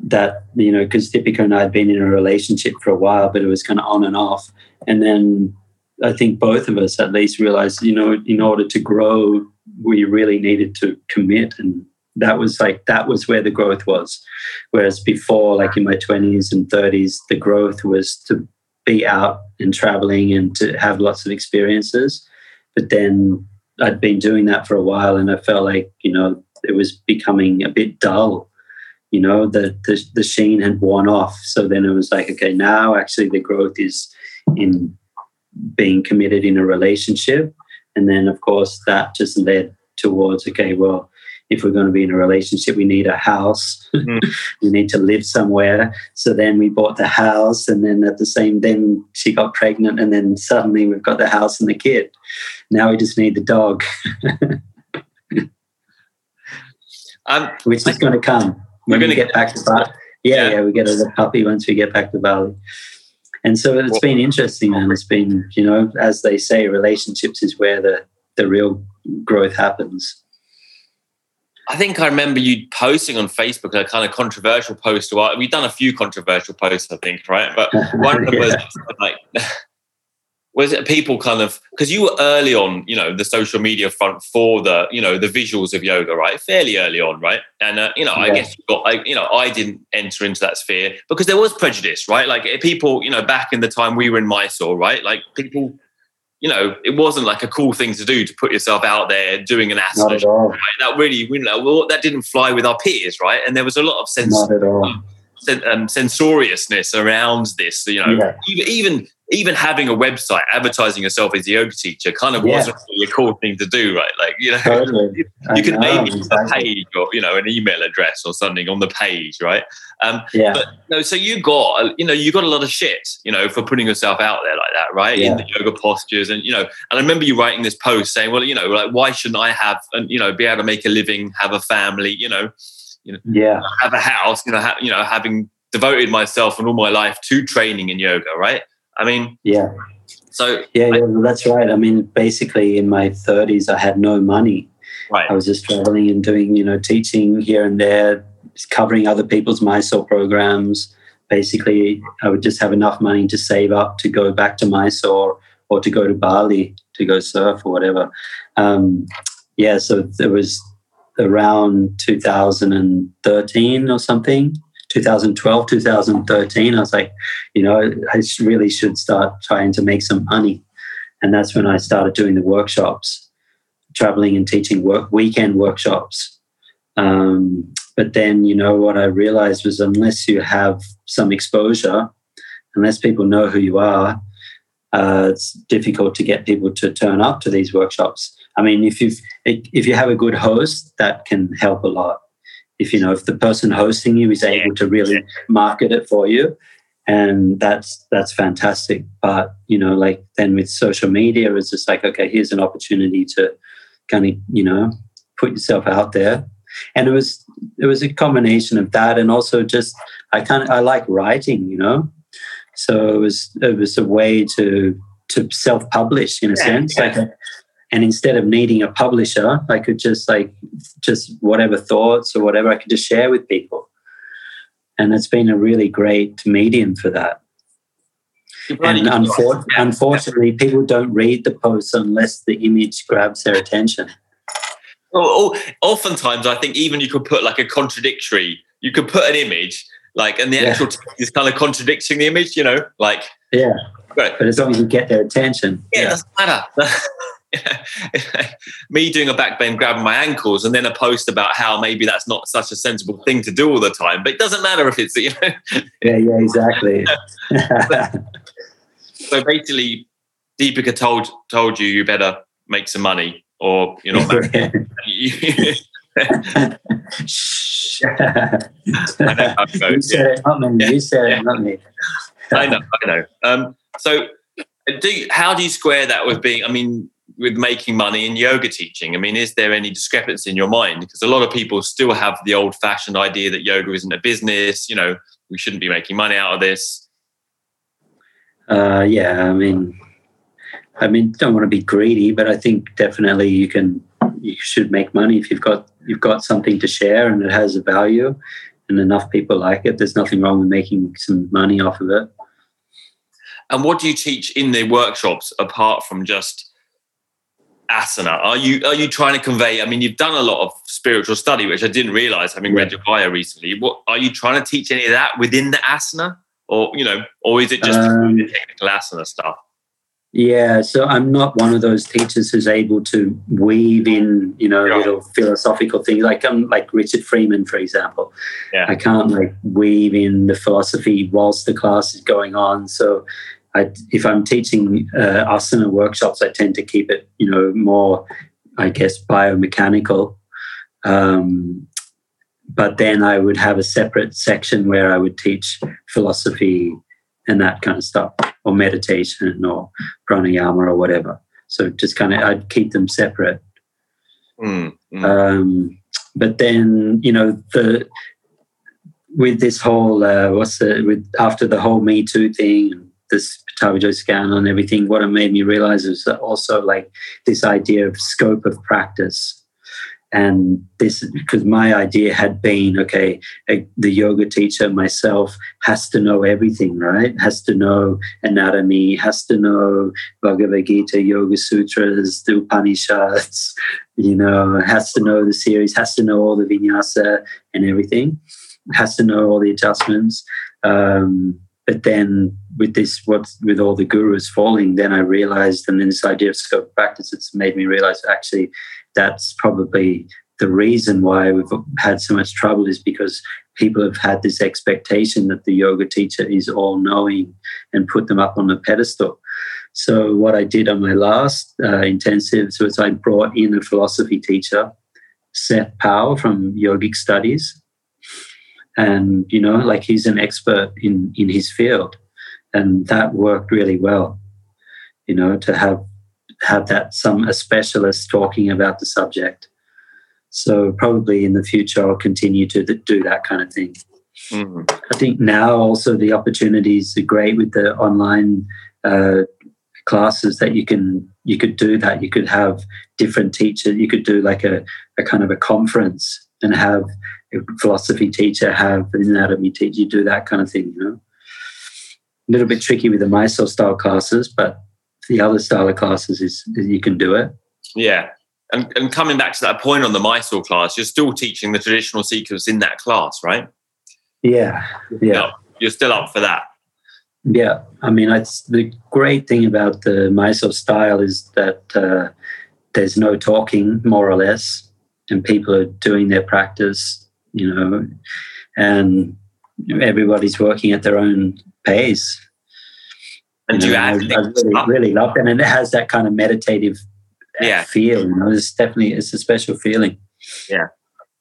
that, you know, because Deepika and I had been in a relationship for a while, but it was kind of on and off. And then I think both of us at least realized, you know, in order to grow, we really needed to commit. And that was like, that was where the growth was. Whereas before, like in my 20s and 30s, the growth was to be out and traveling and to have lots of experiences but then I'd been doing that for a while, and I felt like you know it was becoming a bit dull. You know, the the, the sheen had worn off. So then it was like, okay, now actually the growth is in being committed in a relationship, and then of course that just led towards okay, well, if we're going to be in a relationship, we need a house. Mhm. we need to live somewhere. So then we bought the house, and then at the same, then she got pregnant, and then suddenly we've got the house and the kid. Now we just need the dog, Um, which is going to come We're gonna get back to Bali. Yeah, Yeah. yeah, we get a puppy once we get back to Bali. And so it's been interesting, and it's been, you know, as they say, relationships is where the the real growth happens. I think I remember you posting on Facebook a kind of controversial post. Or we've done a few controversial posts, I think, right? But one of them was like, was it people kind of because you were early on, you know, the social media front for the, you know, the visuals of yoga, right? Fairly early on, right? And uh, you know, I guess you got, I, you know, I didn't enter into that sphere because there was prejudice, right? Like people, you know, back in the time we were in Mysore, right? Like people. You know, it wasn't like a cool thing to do to put yourself out there doing an Not asana at all. right? That really, you know, well, that didn't fly with our peers, right? And there was a lot of sense, at sen- um, sensoriousness around this. You know, Yeah. even even even having a website, advertising yourself as a yoga teacher, kind of Yeah. wasn't really a cool thing to do, right? Like, you know, Totally. You could know, maybe have a page or you know an email address or something on the page, right? Um, Yeah. but no, so you got uh, you know you got a lot of shit, you know, for putting yourself out there like that, right? Yeah. In the yoga postures, and you know, and I remember you writing this post saying, well, you know, like why shouldn't I have and you know be able to make a living, have a family, you know, yeah. have a house, you know, ha- you know, having devoted myself and all my life to training in yoga, right? I mean, Yeah. so Yeah, yeah, that's right. I mean, basically, in my 30s, I had no money. right, I was just traveling and doing, you know, teaching here and there, covering other people's Mysore programs. Basically, I would just have enough money to save up to go back to Mysore or to go to Bali to go surf or whatever. Um, yeah, so it was around 2013 or something. 2012, 2013, I was like, you know, I really should start trying to make some money. And that's when I started doing the workshops, traveling and teaching work weekend workshops. Um, but then, you know, what I realized was unless you have some exposure, unless people know who you are, uh, it's difficult to get people to turn up to these workshops. I mean, if you if you have a good host, that can help a lot. If you know if the person hosting you is able to really market it for you, and that's that's fantastic. But you know, like then with social media, it's just like okay, here's an opportunity to kind of you know put yourself out there. And it was it was a combination of that, and also just I kind of I like writing, you know. So it was it was a way to to self publish in a Yeah, sense, yeah. like. And instead of needing a publisher, I could just like just whatever thoughts or whatever I could just share with people. And it's been a really great medium for that. And unfor- unfortunately, people don't read the posts unless the image grabs their attention. Well, oh, oftentimes, I think even you could put like a contradictory. You could put an image like, and the actual yeah. text is kind of contradicting the image. You know, like yeah. Right. But as long as you get their attention, yeah, yeah. it doesn't matter. me doing a back bend, grabbing my ankles, and then a post about how maybe that's not such a sensible thing to do all the time. But it doesn't matter if it's you know. yeah, yeah, exactly. so basically, Deepika told told you you better make some money, or you're not. Shh. I know you said it, not me. Yeah. You said yeah. it, not me. I know, I know. Um, so, do you, how do you square that with being? I mean, with making money in yoga teaching? I mean, is there any discrepancy in your mind? Because a lot of people still have the old fashioned idea that yoga isn't a business, you know, we shouldn't be making money out of this. Uh, yeah, I mean, I mean, don't want to be greedy, but I think definitely you can, you should make money if you've got you've got something to share and it has a value, and enough people like it. There's nothing wrong with making some money off of it. And what do you teach in the workshops apart from just asana? Are you are you trying to convey? I mean, you've done a lot of spiritual study, which I didn't realize having read your bio recently. What are you trying to teach any of that within the asana, or you know, or is it just um, the technical asana stuff? Yeah, so I'm not one of those teachers who's able to weave in, you know, yeah. little philosophical things. Like I'm um, like Richard Freeman, for example. Yeah. I can't like weave in the philosophy whilst the class is going on. So I, if I'm teaching uh, asana workshops, I tend to keep it, you know, more, I guess, biomechanical. Um, but then I would have a separate section where I would teach philosophy and that kind of stuff, or meditation, or pranayama, or whatever. So just kind of, I'd keep them separate. Mm, mm. Um, but then, you know, the with this whole uh, what's the with after the whole Me Too thing this Jois scan and everything, what it made me realize is also like this idea of scope of practice. And this, because my idea had been okay, the yoga teacher myself has to know everything, right? Has to know anatomy, has to know Bhagavad Gita, Yoga Sutras, the Upanishads, you know, has to know the series, has to know all the vinyasa and everything, has to know all the adjustments. Um, but then with this, what with all the gurus falling, then I realized, and then this idea of scope practice, it's made me realize actually that's probably the reason why we've had so much trouble is because people have had this expectation that the yoga teacher is all knowing and put them up on a pedestal. So what I did on my last uh, intensive was I brought in a philosophy teacher, Seth Powell from Yogic Studies, and you know like he's an expert in in his field. And that worked really well you know to have have that some a specialist talking about the subject. So probably in the future i'll continue to do that kind of thing. Mm-hmm. i think now also the opportunities are great with the online uh, classes that you can you could do that. You could have different teachers. You could do like a, a kind of a conference and have philosophy teacher, have an anatomy teacher, you do that kind of thing, you know. A little bit tricky with the Mysore style classes, but the other style of classes is, is you can do it. Yeah. And, and coming back to that point on the Mysore class, you're still teaching the traditional sequence in that class, right? Yeah. Yeah. you're still up for that. Yeah. I mean, it's the great thing about the Mysore style is that uh, there's no talking, more or less and people are doing their practice, you know, and everybody's working at their own pace. And you, know, I, I really, really love it, and it has that kind of meditative uh, yeah. feel. You know, it's definitely it's a special feeling. Yeah.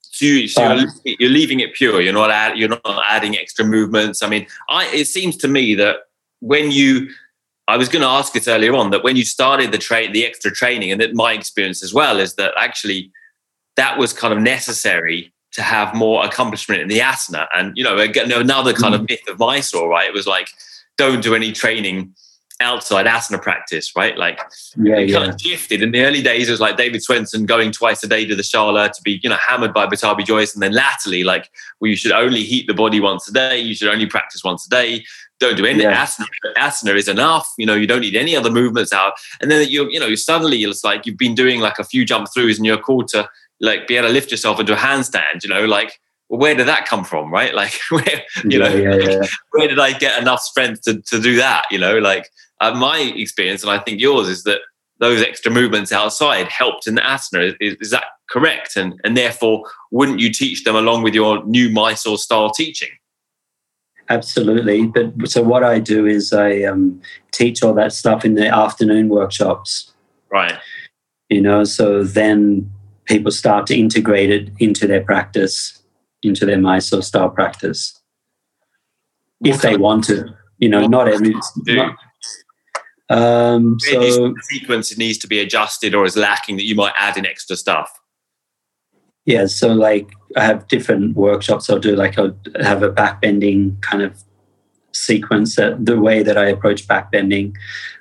So, you, so um, you're, you're, leaving it pure. You're not add, you're not adding extra movements. I mean, I it seems to me that when you I was going to ask it earlier on that when you started the train, the extra training, and that my experience as well is that actually that was kind of necessary to have more accomplishment in the asana. And, you know, again, another kind of mm. myth of Mysore, right? It was like, don't do any training outside asana practice, right? Like, yeah, it yeah. kind of shifted. In the early days, it was like David Swenson going twice a day to the Shala to be, you know, hammered by Pattabhi Jois. And then latterly, like, well, you should only heat the body once a day. You should only practice once a day. Don't do any yeah. asana. Asana is enough. You know, you don't need any other movements out. And then you, you know, suddenly it's like you've been doing like a few jump throughs and you're called to like be able to lift yourself into a handstand, you know, like well, where did that come from, right? Like, where, you know, Yeah, yeah, yeah. where did I get enough strength to, to do that? You know, like uh, my experience, and I think yours is that those extra movements outside helped in the asana. Is, is that correct? And and therefore, wouldn't you teach them along with your new Mysore style teaching? Absolutely. But so what I do is I um, teach all that stuff in the afternoon workshops. Right. You know, so then people start to integrate it into their practice, into their Mysore style practice, if they want to. You know, not every. not- um, Where do you so the sequence needs to be adjusted or is lacking that you might add in extra stuff? Yeah, so like I have different workshops I'll do. Like I'll have a backbending kind of sequence that the way that I approach backbending.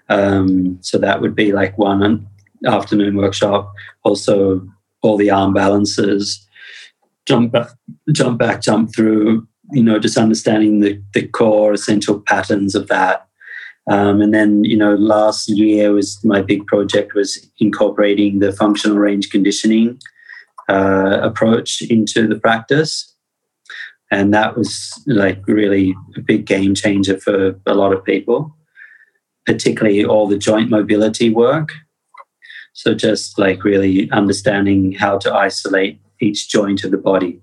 Um, so that would be like one afternoon workshop. Also, all the arm balances, jump back, jump back, jump through. You know, just understanding the the core essential patterns of that. Um, and then, you know, last year was my big project was incorporating the functional range conditioning uh, approach into the practice. And that was like really a big game changer for a lot of people, particularly all the joint mobility work. So, just like really understanding how to isolate each joint of the body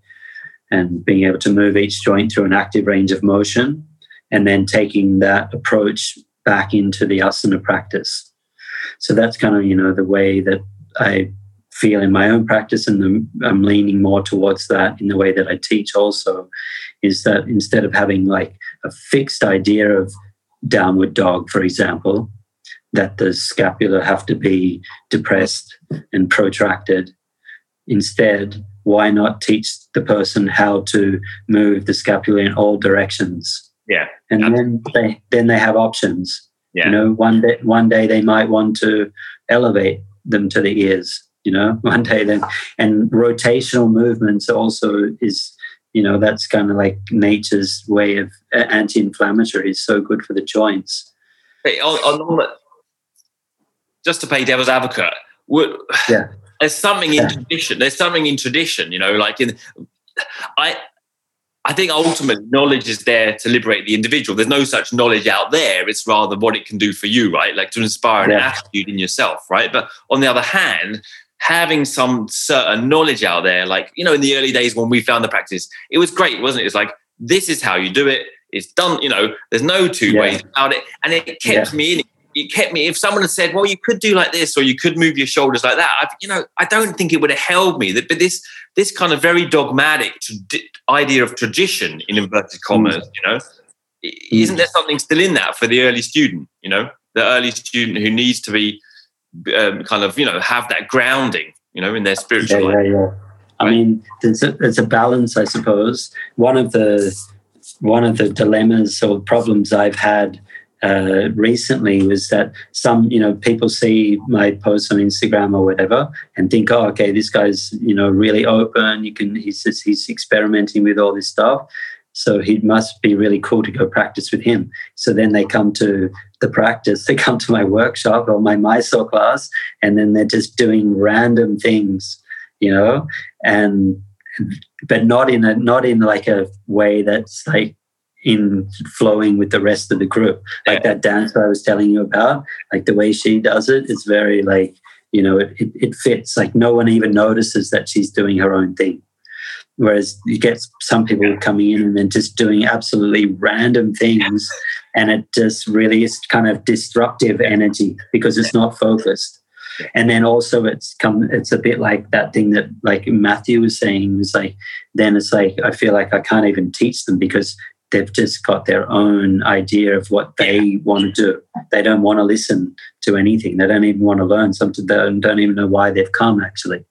and being able to move each joint through an active range of motion, and then taking that approach back into the asana practice. So, that's kind of, you know, the way that I feel in my own practice, and the, I'm leaning more towards that in the way that I teach also, is that instead of having like a fixed idea of downward dog, for example, that the scapula have to be depressed and protracted, instead, why not teach the person how to move the scapula in all directions? Yeah. And then they then they have options. Yeah. You know, one day one day they might want to elevate them to the ears. You know, one day then and rotational movements also is you know that's kind of like nature's way of uh, anti-inflammatory. is so good for the joints. Hey, on, on, just to play devil's advocate, would, Yeah. there's something in tradition. There's something in tradition, you know, like in, I, I think ultimately knowledge is there to liberate the individual. There's no such knowledge out there. It's rather what it can do for you, right? Like to inspire an Yeah. attitude in yourself, right? But on the other hand, having some certain knowledge out there, like, you know, in the early days when we found the practice, it was great, wasn't it? It's like, this is how you do it. It's done, you know, there's no two Yeah. ways about it. And it kept Yeah. me in it. It kept me, if someone had said, well, you could do like this, or you could move your shoulders like that, I, you know, I don't think it would have held me. That, But this, this kind of very dogmatic idea of tradition in inverted commas, you know, i- isn't there something still in that for the early student, you know, the early student who needs to be um, kind of, you know, have that grounding, you know, in their spiritual Yeah, life. yeah, yeah. I Right. mean, there's a, there's a balance, I suppose. One of the one of the dilemmas or problems I've had uh, recently was that some, you know, people see my posts on Instagram or whatever and think, oh, okay, this guy's, you know, really open. You can, he's just, he's experimenting with all this stuff. So he must be really cool to go practice with him. So then they come to the practice, they come to my workshop or my Mysore class, and then they're just doing random things, you know, and but not in a not in like a way that's like in flowing with the rest of the group. Like that dancer I was telling you about, like the way she does it, it's very like, you know, it, it, it fits. Like no one even notices that she's doing her own thing. Whereas you get some people coming in and then just doing absolutely random things, and it just really is kind of disruptive energy because it's not focused. And then also it's come it's a bit like that thing that like Matthew was saying was like then it's like I feel like I can't even teach them because they've just got their own idea of what they want to do. They don't want to listen to anything. They don't even want to learn something. They don't, don't even know why they've come actually.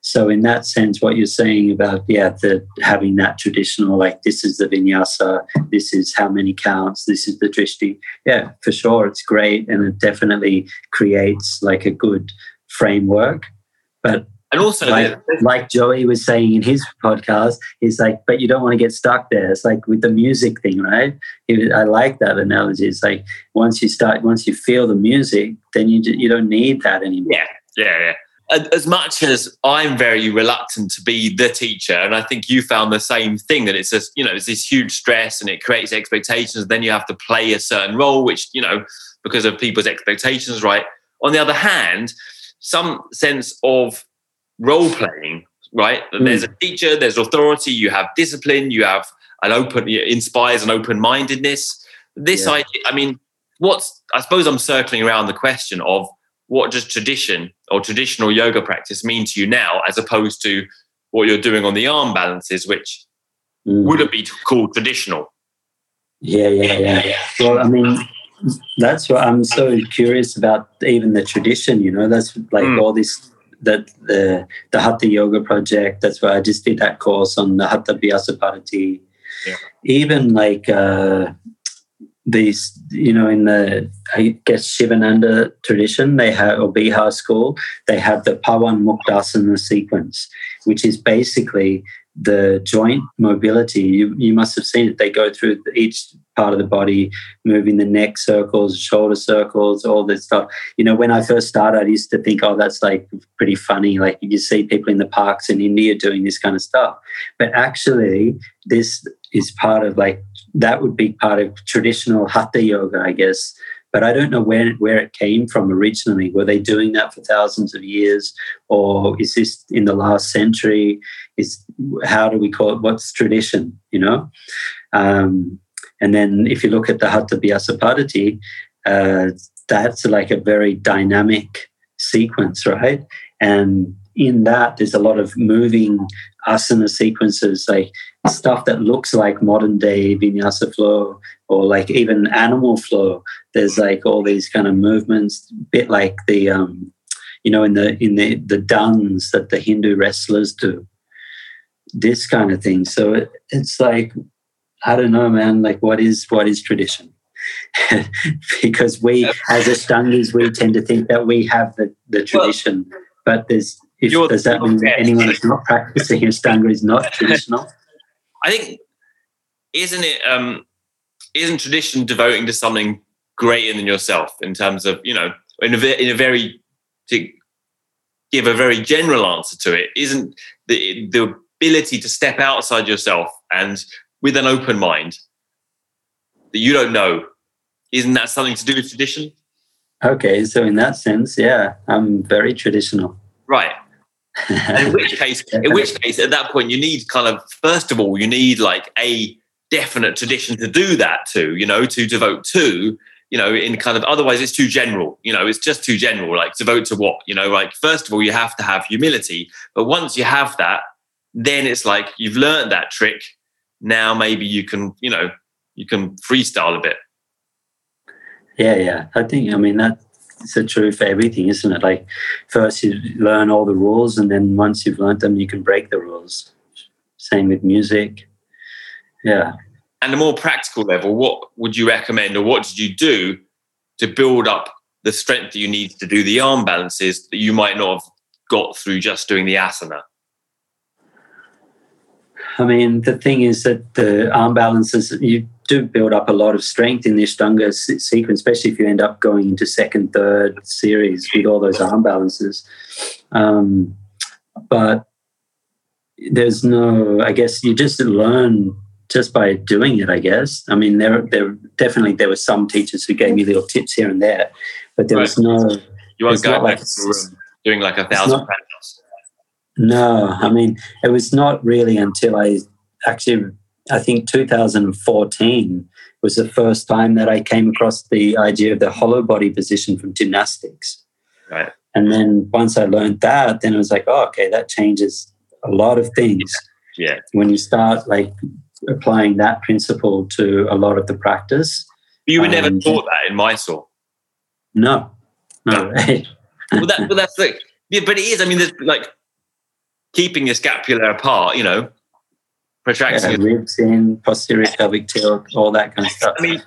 So in that sense, what you're saying about yeah, the having that traditional like this is the vinyasa, this is how many counts, this is the drishti. Yeah, for sure, it's great, and it definitely creates like a good framework. But And also, like, the- like Joey was saying in his podcast, he's like, but you don't want to get stuck there. It's like with the music thing, right? I like that analogy. It's like once you start, once you feel the music, then you you don't need that anymore. yeah, yeah, yeah. as much as I'm very reluctant to be the teacher, and I think you found the same thing that it's just, you know, it's this huge stress and it creates expectations. Then you have to play a certain role, which, you know, because of people's expectations, right? On the other hand, some sense of role playing, right? Mm. There's a teacher, there's authority, you have discipline, you have an open, it inspires an open mindedness. This yeah. idea, I mean, what's, I suppose I'm circling around the question of what does tradition or traditional yoga practice mean to you now, as opposed to what you're doing on the arm balances, which mm. wouldn't be called traditional? Yeah, yeah, yeah. Well, I mean, that's what I'm so curious about. Even the tradition, you know, that's like mm. all this that the the Hatha Yoga project. That's why I just did that course on the Hathabhyasapaddhati. Yeah. Even like uh, these, you know, in the I guess Shivananda tradition, they have or Bihar school, they have the Pawan Muktasana sequence, which is basically the joint mobility. You, you must have seen it. They go through each part of the body, moving the neck circles, shoulder circles, all this stuff. You know, when I first started, I used to think, oh, that's like pretty funny. Like you see people in the parks in India doing this kind of stuff. But actually, this is part of like, that would be part of traditional hatha yoga, I guess but I don't know where where it came from originally. Were they doing that for thousands of years, or is this in the last century? Is how do we call it? What's tradition? You know, um, and then if you look at the Hathabhyasapaddhati, uh, that's like a very dynamic sequence, right? And in that, there's a lot of moving asana sequences, like stuff that looks like modern day vinyasa flow or like even animal flow. There's like all these kind of movements, bit like the um, you know in the in the the duns that the Hindu wrestlers do. This kind of thing. So it, it's like I don't know, man. Like what is what is tradition? because we as Ashtangis we tend to think that we have the, the tradition, well, but there's if, does that mean that anyone who's not practicing Ashtanga is not traditional? I think isn't it um isn't tradition devoting to something greater than yourself in terms of you know in a, in a very to give a very general answer to it isn't the the ability to step outside yourself and with an open mind that you don't know. Isn't that something to do with tradition? Okay so in that sense yeah i'm very traditional. Right. In which case, in which case, at that point, you need kind of first of all, you need like a definite tradition to do that to, you know, to devote to, you know, in kind of otherwise it's too general, you know, it's just too general. Like devote to what, you know, like first of all, you have to have humility, but once you have that, then it's like you've learned that trick. Now maybe you can, you know, you can freestyle a bit. Yeah, yeah. I think I mean that's a true for everything, isn't it? Like first you learn all the rules, and then once you've learned them, you can break the rules. Same with music. Yeah. And a more practical level, what would you recommend, or what did you do to build up the strength that you need to do the arm balances that you might not have got through just doing the asana? I mean, the thing is that the arm balances, you do build up a lot of strength in the Ashtanga sequence, especially if you end up going into second, third series with all those arm balances. Um, but there's no, I guess you just learn just by doing it, I guess. I mean, there, there definitely there were some teachers who gave me little tips here and there, but there right. was no. You won't go back like, to the room doing like a thousand practice. No, I mean, it was not really until I actually I think 2014 was the first time that I came across the idea of the hollow body position from gymnastics. Right. And then once I learned that, then it was like, oh, okay, that changes a lot of things. Yeah. When you start like applying that principle to a lot of the practice. You were um, never taught that in Mysore. No. No. no. well, that, well, that's like, yeah, but it is. I mean, there's like keeping your scapula apart, you know, protracting yeah, ribs in, posterior pelvic tilt, all that kind of stuff. I mean,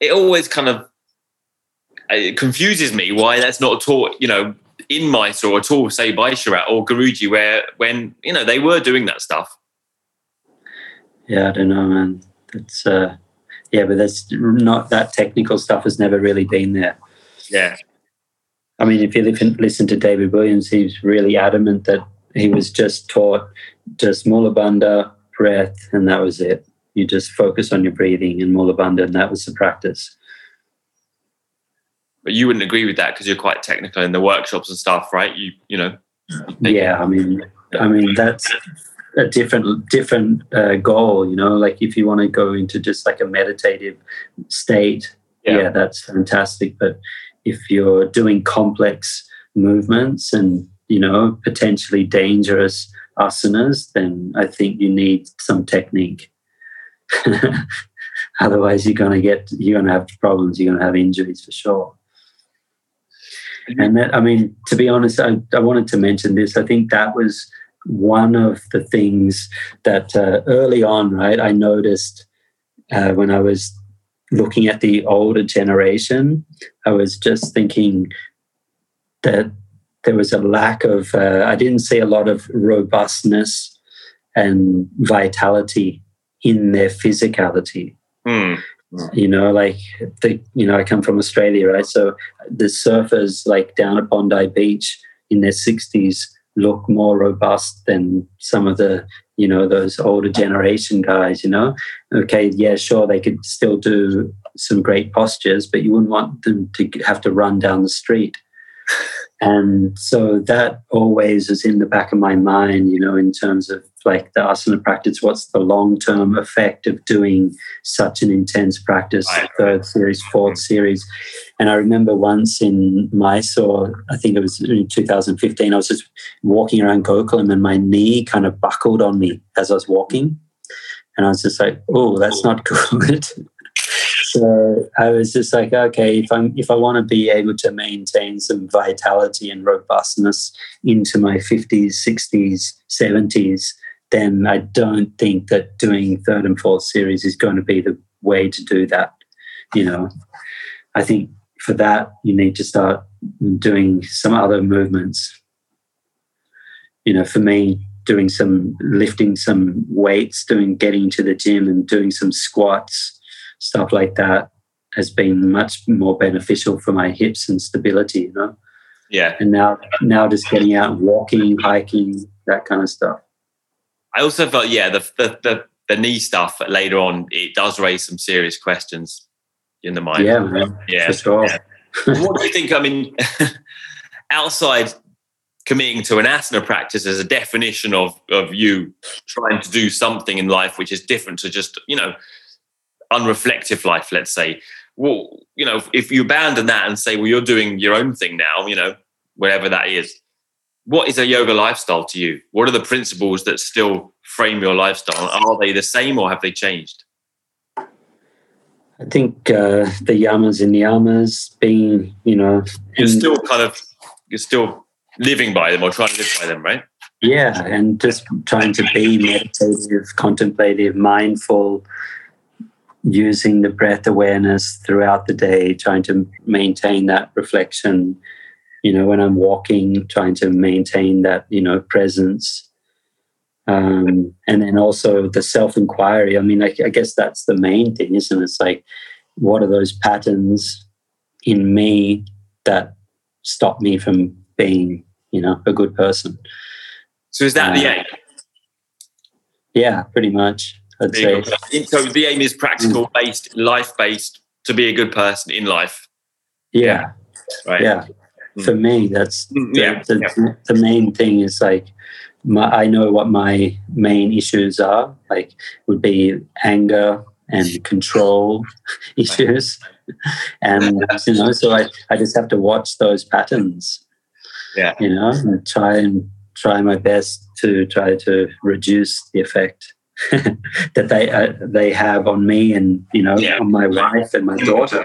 it always kind of it confuses me why that's not taught, you know, in Mysore or at all, say by Sharath or Guruji, where when you know they were doing that stuff. Yeah, I don't know, man. That's uh, yeah, but that's not that technical stuff has never really been there. Yeah. I mean, if you listen to David Williams, he's really adamant that he was just taught just Mula Bandha, breath, and that was it. You just focus on your breathing and Mula Bandha, and that was the practice. But you wouldn't agree with that because you're quite technical in the workshops and stuff, right? You, you know. Yeah, I mean, I mean that's a different different uh, goal. You know, like if you want to go into just like a meditative state, yeah. yeah, that's fantastic. But if you're doing complex movements and you know potentially dangerous asanas, then I think you need some technique. Otherwise, you're going to get you're going to have problems. You're going to have injuries for sure. And that, I mean, to be honest, I, I wanted to mention this. I think that was one of the things that uh, early on, right, I noticed uh, when I was looking at the older generation, I was just thinking that there was a lack of, uh, I didn't see a lot of robustness and vitality in their physicality. Mm. You know, like the, you know, I come from Australia, right? So the surfers like down at Bondi Beach in their 60s look more robust than some of the you know those older generation guys you know okay yeah sure they could still do some great postures but you wouldn't want them to have to run down the street and so that always is in the back of my mind you know in terms of like the asana practice. What's the long term effect of doing such an intense practice? Third series fourth series. And i remember once in mysore i think it was in 2015 i was just walking around gokulam and my knee kind of buckled on me as i was walking. And i was just like oh that's not good so I was just like, okay, if I'm if I want to be able to maintain some vitality and robustness into my 50s, 60s, 70s, then I don't think that doing third and fourth series is going to be the way to do that. You know, I think for that you need to start doing some other movements. You know, for me, doing some lifting some weights, doing getting to the gym and doing some squats stuff like that has been much more beneficial for my hips and stability, you know. Yeah. And now now just getting out walking, hiking, that kind of stuff. I also felt yeah, the the the, the knee stuff later on, it does raise some serious questions in the mind. Yeah, man, yeah, for sure. Yeah. what do you think? I mean, outside committing to an asana practice as a definition of of you trying to do something in life which is different to just you know unreflective life, let's say, well, you know, if you abandon that and say, well, you're doing your own thing now, you know, whatever that is, what is a yoga lifestyle to you? What are the principles that still frame your lifestyle? Are they the same or have they changed? I think uh, the yamas and niyamas being, you know, you're still kind of you're still living by them or trying to live by them, right? Yeah, and just trying to be meditative, contemplative, mindful, using the breath awareness throughout the day, trying to maintain that reflection. You know, when I'm walking, trying to maintain that, you know, presence. Um, and then also the self inquiry. I mean, I, I guess that's the main thing, isn't it? It's like, what are those patterns in me that stop me from being, you know, a good person? So is that uh, the aim? Yeah, pretty much. I'd say. So the aim is practical based, life based, to be a good person in life. Yeah. Right. Yeah. Mm. For me, that's mm, the, yeah. The, yeah. the main thing is like my, I know what my main issues are. Like would be anger and control issues, and you know, so I I just have to watch those patterns. Yeah. You know, and try and try my best to try to reduce the effect. that they uh, they have on me and you know yeah. on my wife and my daughter.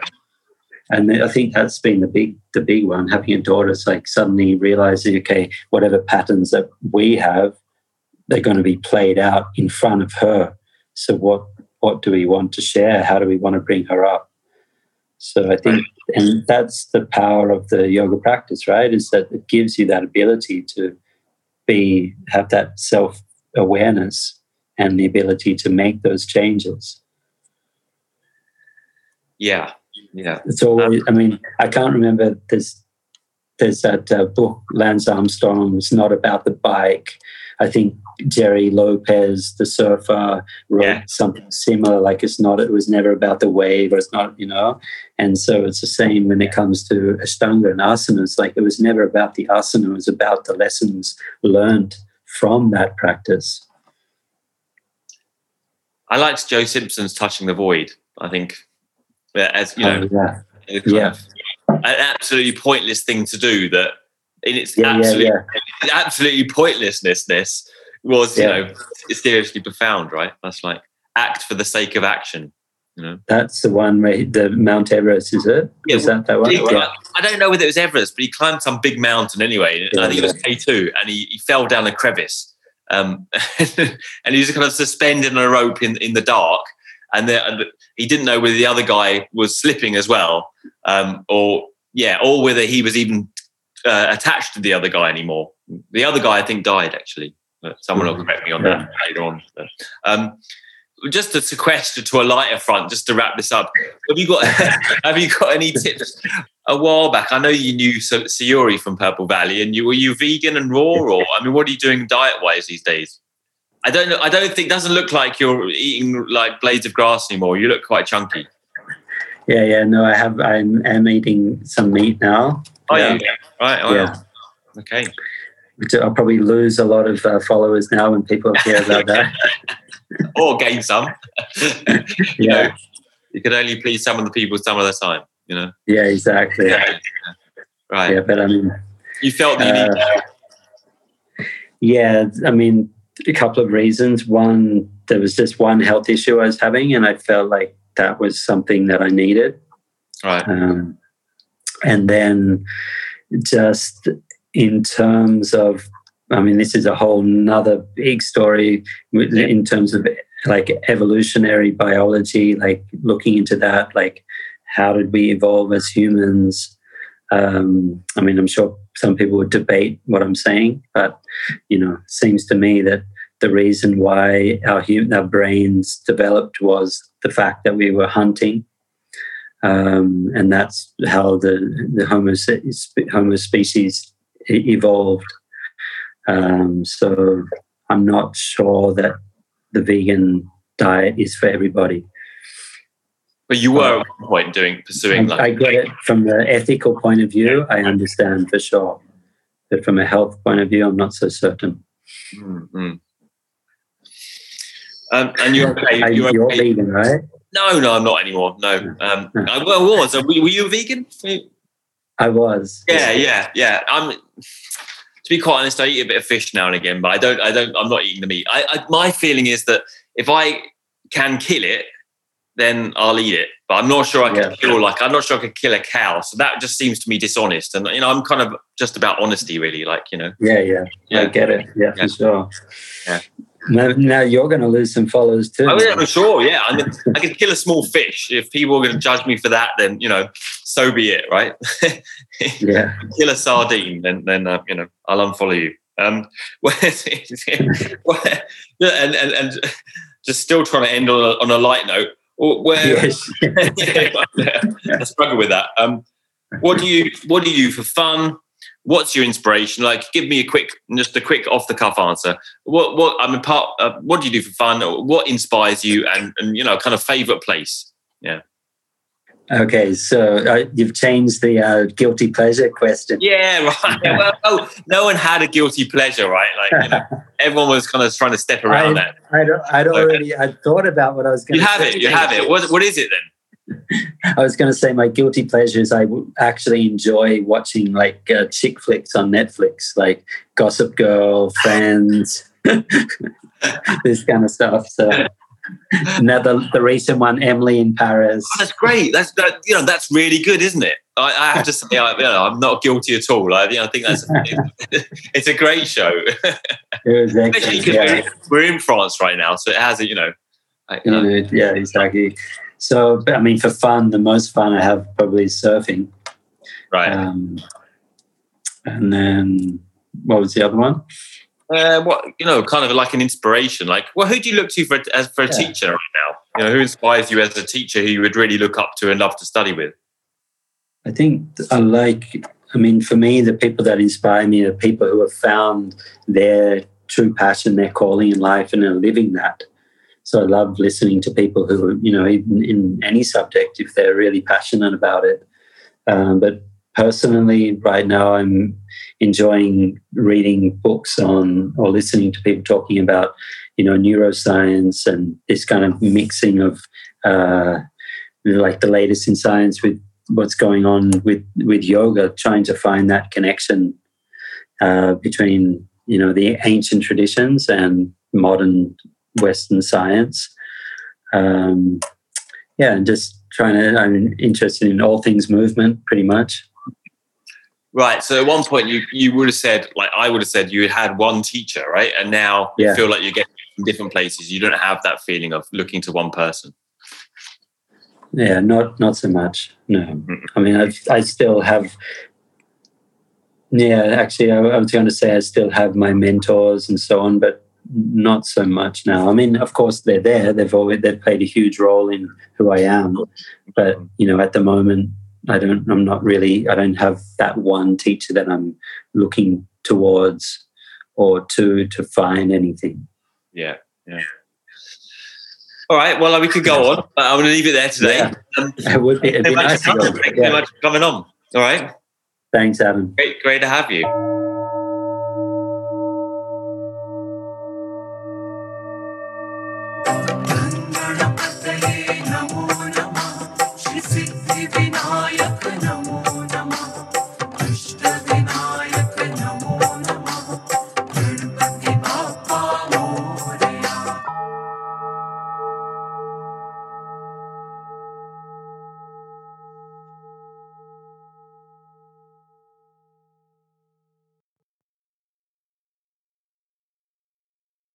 And I think that's been the big the big one. Having a daughter, it's like suddenly realizing, okay, whatever patterns that we have, they're going to be played out in front of her. So what what do we want to share? How do we want to bring her up? So I think, and that's the power of the yoga practice, right? Is that it gives you that ability to be have that self awareness and the ability to make those changes. Yeah, yeah. It's always. I mean, I can't remember. There's there's that uh, book, Lance Armstrong, it's not about the bike. I think Gerry Lopez, the surfer, wrote Yeah. something similar. Like it's not, it was never about the wave, or it's not, you know. And so it's the same when it comes to Ashtanga and asanas. Like it was never about the asana; it was about the lessons learned from that practice. I liked Joe Simpson's "Touching the Void." I think, uh, as you know, Oh, yeah, yeah. an absolutely pointless thing to do. That in its yeah, yeah, absolute, yeah. absolutely pointlessness was, you know, seriously profound. Right? That's like act for the sake of action. You know. That's the one where he- the Mount Everest, is it? Yeah, is that that one? He- Yeah. I don't know whether it was Everest, but he climbed some big mountain anyway. and I think it was K2, and he, he fell down a crevice. Um, and he was kind of suspended on a rope in, in the dark. And, the, and he didn't know whether the other guy was slipping as well, um, or yeah, or whether he was even uh, attached to the other guy anymore. The other guy, I think, died actually. Someone will correct me on that later on. Um, just to sequester to a lighter front, just to wrap this up. Have you got have you got any tips? A while back, I know you knew Sa- Sayuri from Purple Valley, and you were you vegan and raw, or I mean, what are you doing diet wise these days? I don't know. I don't think doesn't look like you're eating like blades of grass anymore. You look quite chunky. yeah, yeah. No, I have. I am eating some meat now. Oh yeah. yeah, right. Yeah. Okay. I'll probably lose a lot of uh, followers now when people hear about that. Or gain some. you Yeah, know, you could only please some of the people some of the time. You know. yeah, exactly. Yeah, Right. Yeah, but I mean, You felt that you Uh, need. yeah, I mean, a couple of reasons. One, there was just one health issue I was having, and I felt like that was something that I needed. Right. Um, and then just in terms of, I mean, this is a whole nother big story in terms of like evolutionary biology, like looking into that, like how did we evolve as humans? Um, I mean, I'm sure some people would debate what I'm saying, but you know, it seems to me that the reason why our hum- our brains developed was the fact that we were hunting um, and that's how the the Homo Homo species evolved. Um, so I'm not sure that the vegan diet is for everybody. But you were at one point doing pursuing I, like I get it from the ethical point of view. I understand for sure, but from a health point of view, I'm not so certain. Mm, mm. Um, and you're okay. You're You're vegan, right? No, no, I'm not anymore. No. Um, I well, was. Were you a vegan? I was. Yeah, yeah, yeah. I'm. To be quite honest, I eat a bit of fish now and again, but I don't. I don't. I'm not eating the meat. I, I my feeling is that if I can kill it, then I'll eat it. But I'm not sure I can Yeah. kill like I'm not sure I could kill a cow. So that just seems to me dishonest. And you know, I'm kind of just about honesty, really. Like you know. Yeah, yeah, Yeah. I get it. Yeah, Yeah. for sure. Yeah. Now, you're going to lose some followers too. Oh yeah, I'm sure. Yeah, I, mean, I could kill a small fish. If people are going to judge me for that, then you know, so be it, right? Yeah. kill a sardine, then then uh, you know, I'll unfollow you. Um, and, and and just still trying to end on a, on a light note. Where Yes. I struggle with that. Um, what do you what do you do for fun? What's your inspiration? Like, give me a quick, just a quick off the cuff answer. What what I mean, part. Uh, what do you do for fun? What inspires you? And and you know, kind of favorite place. Yeah. Okay, so uh, you've changed the uh, guilty pleasure question. Yeah, right. well, no, no one had a guilty pleasure, right? Like you know, everyone was kind of trying to step around that. I don't. I'd already. I thought about what I was going. To You have say. it. You have it. What what is it then? I was going to say my guilty pleasures. I actually enjoy watching like uh, chick flicks on Netflix, like Gossip Girl, Friends, this kind of stuff. So now the, the recent one, Emily in Paris. Oh, that's great. That's that, you know that's really good, isn't it? I, I have to say, I, you know, I'm not guilty at all. I, you know, I think that's it's a great show, especially because Yeah. we're, in France right now, so it has a you know, You know, yeah, exactly. So, but I mean, for fun, the most fun I have probably is surfing. right. Um, and then what was the other one? Uh, what you know, kind of like an inspiration. Like, well, who do you look to for as for a Yeah. teacher right now? You know, who inspires you as a teacher who you would really look up to and love to study with? I think I like I mean, for me, the people that inspire me are people who have found their true passion, their calling in life, and are living that. So I love listening to people who, you know, in, in any subject, if they're really passionate about it. Um, but personally, right now, I'm enjoying reading books on or listening to people talking about, you know, neuroscience and this kind of mixing of uh, like the latest in science with what's going on with with yoga, trying to find that connection uh, between you know the ancient traditions and modern Western science. Um, yeah, and just trying to. I'm interested in all things movement, pretty much. Right. So at one point, you you would have said, like I would have said, you had one teacher, right? And now yeah. you feel like you're getting from different places. You don't have that feeling of looking to one person. Yeah, not not so much. No, mm-hmm. I mean, I've, I still have. Yeah, actually, I, I was going to say I still have my mentors and so on, but not so much now. I mean, of course, they're there. They've always they've played a huge role in who I am, but you know, at the moment, I don't. I'm not really. I don't have that one teacher that I'm looking towards or to to find anything. Yeah, yeah. All right. Well, we could go on, but I'm going to leave it there today. Yeah. Um, it would be, it'd be nice Thank you very much for coming on. All right. Thanks, Adam. Great, great to have you.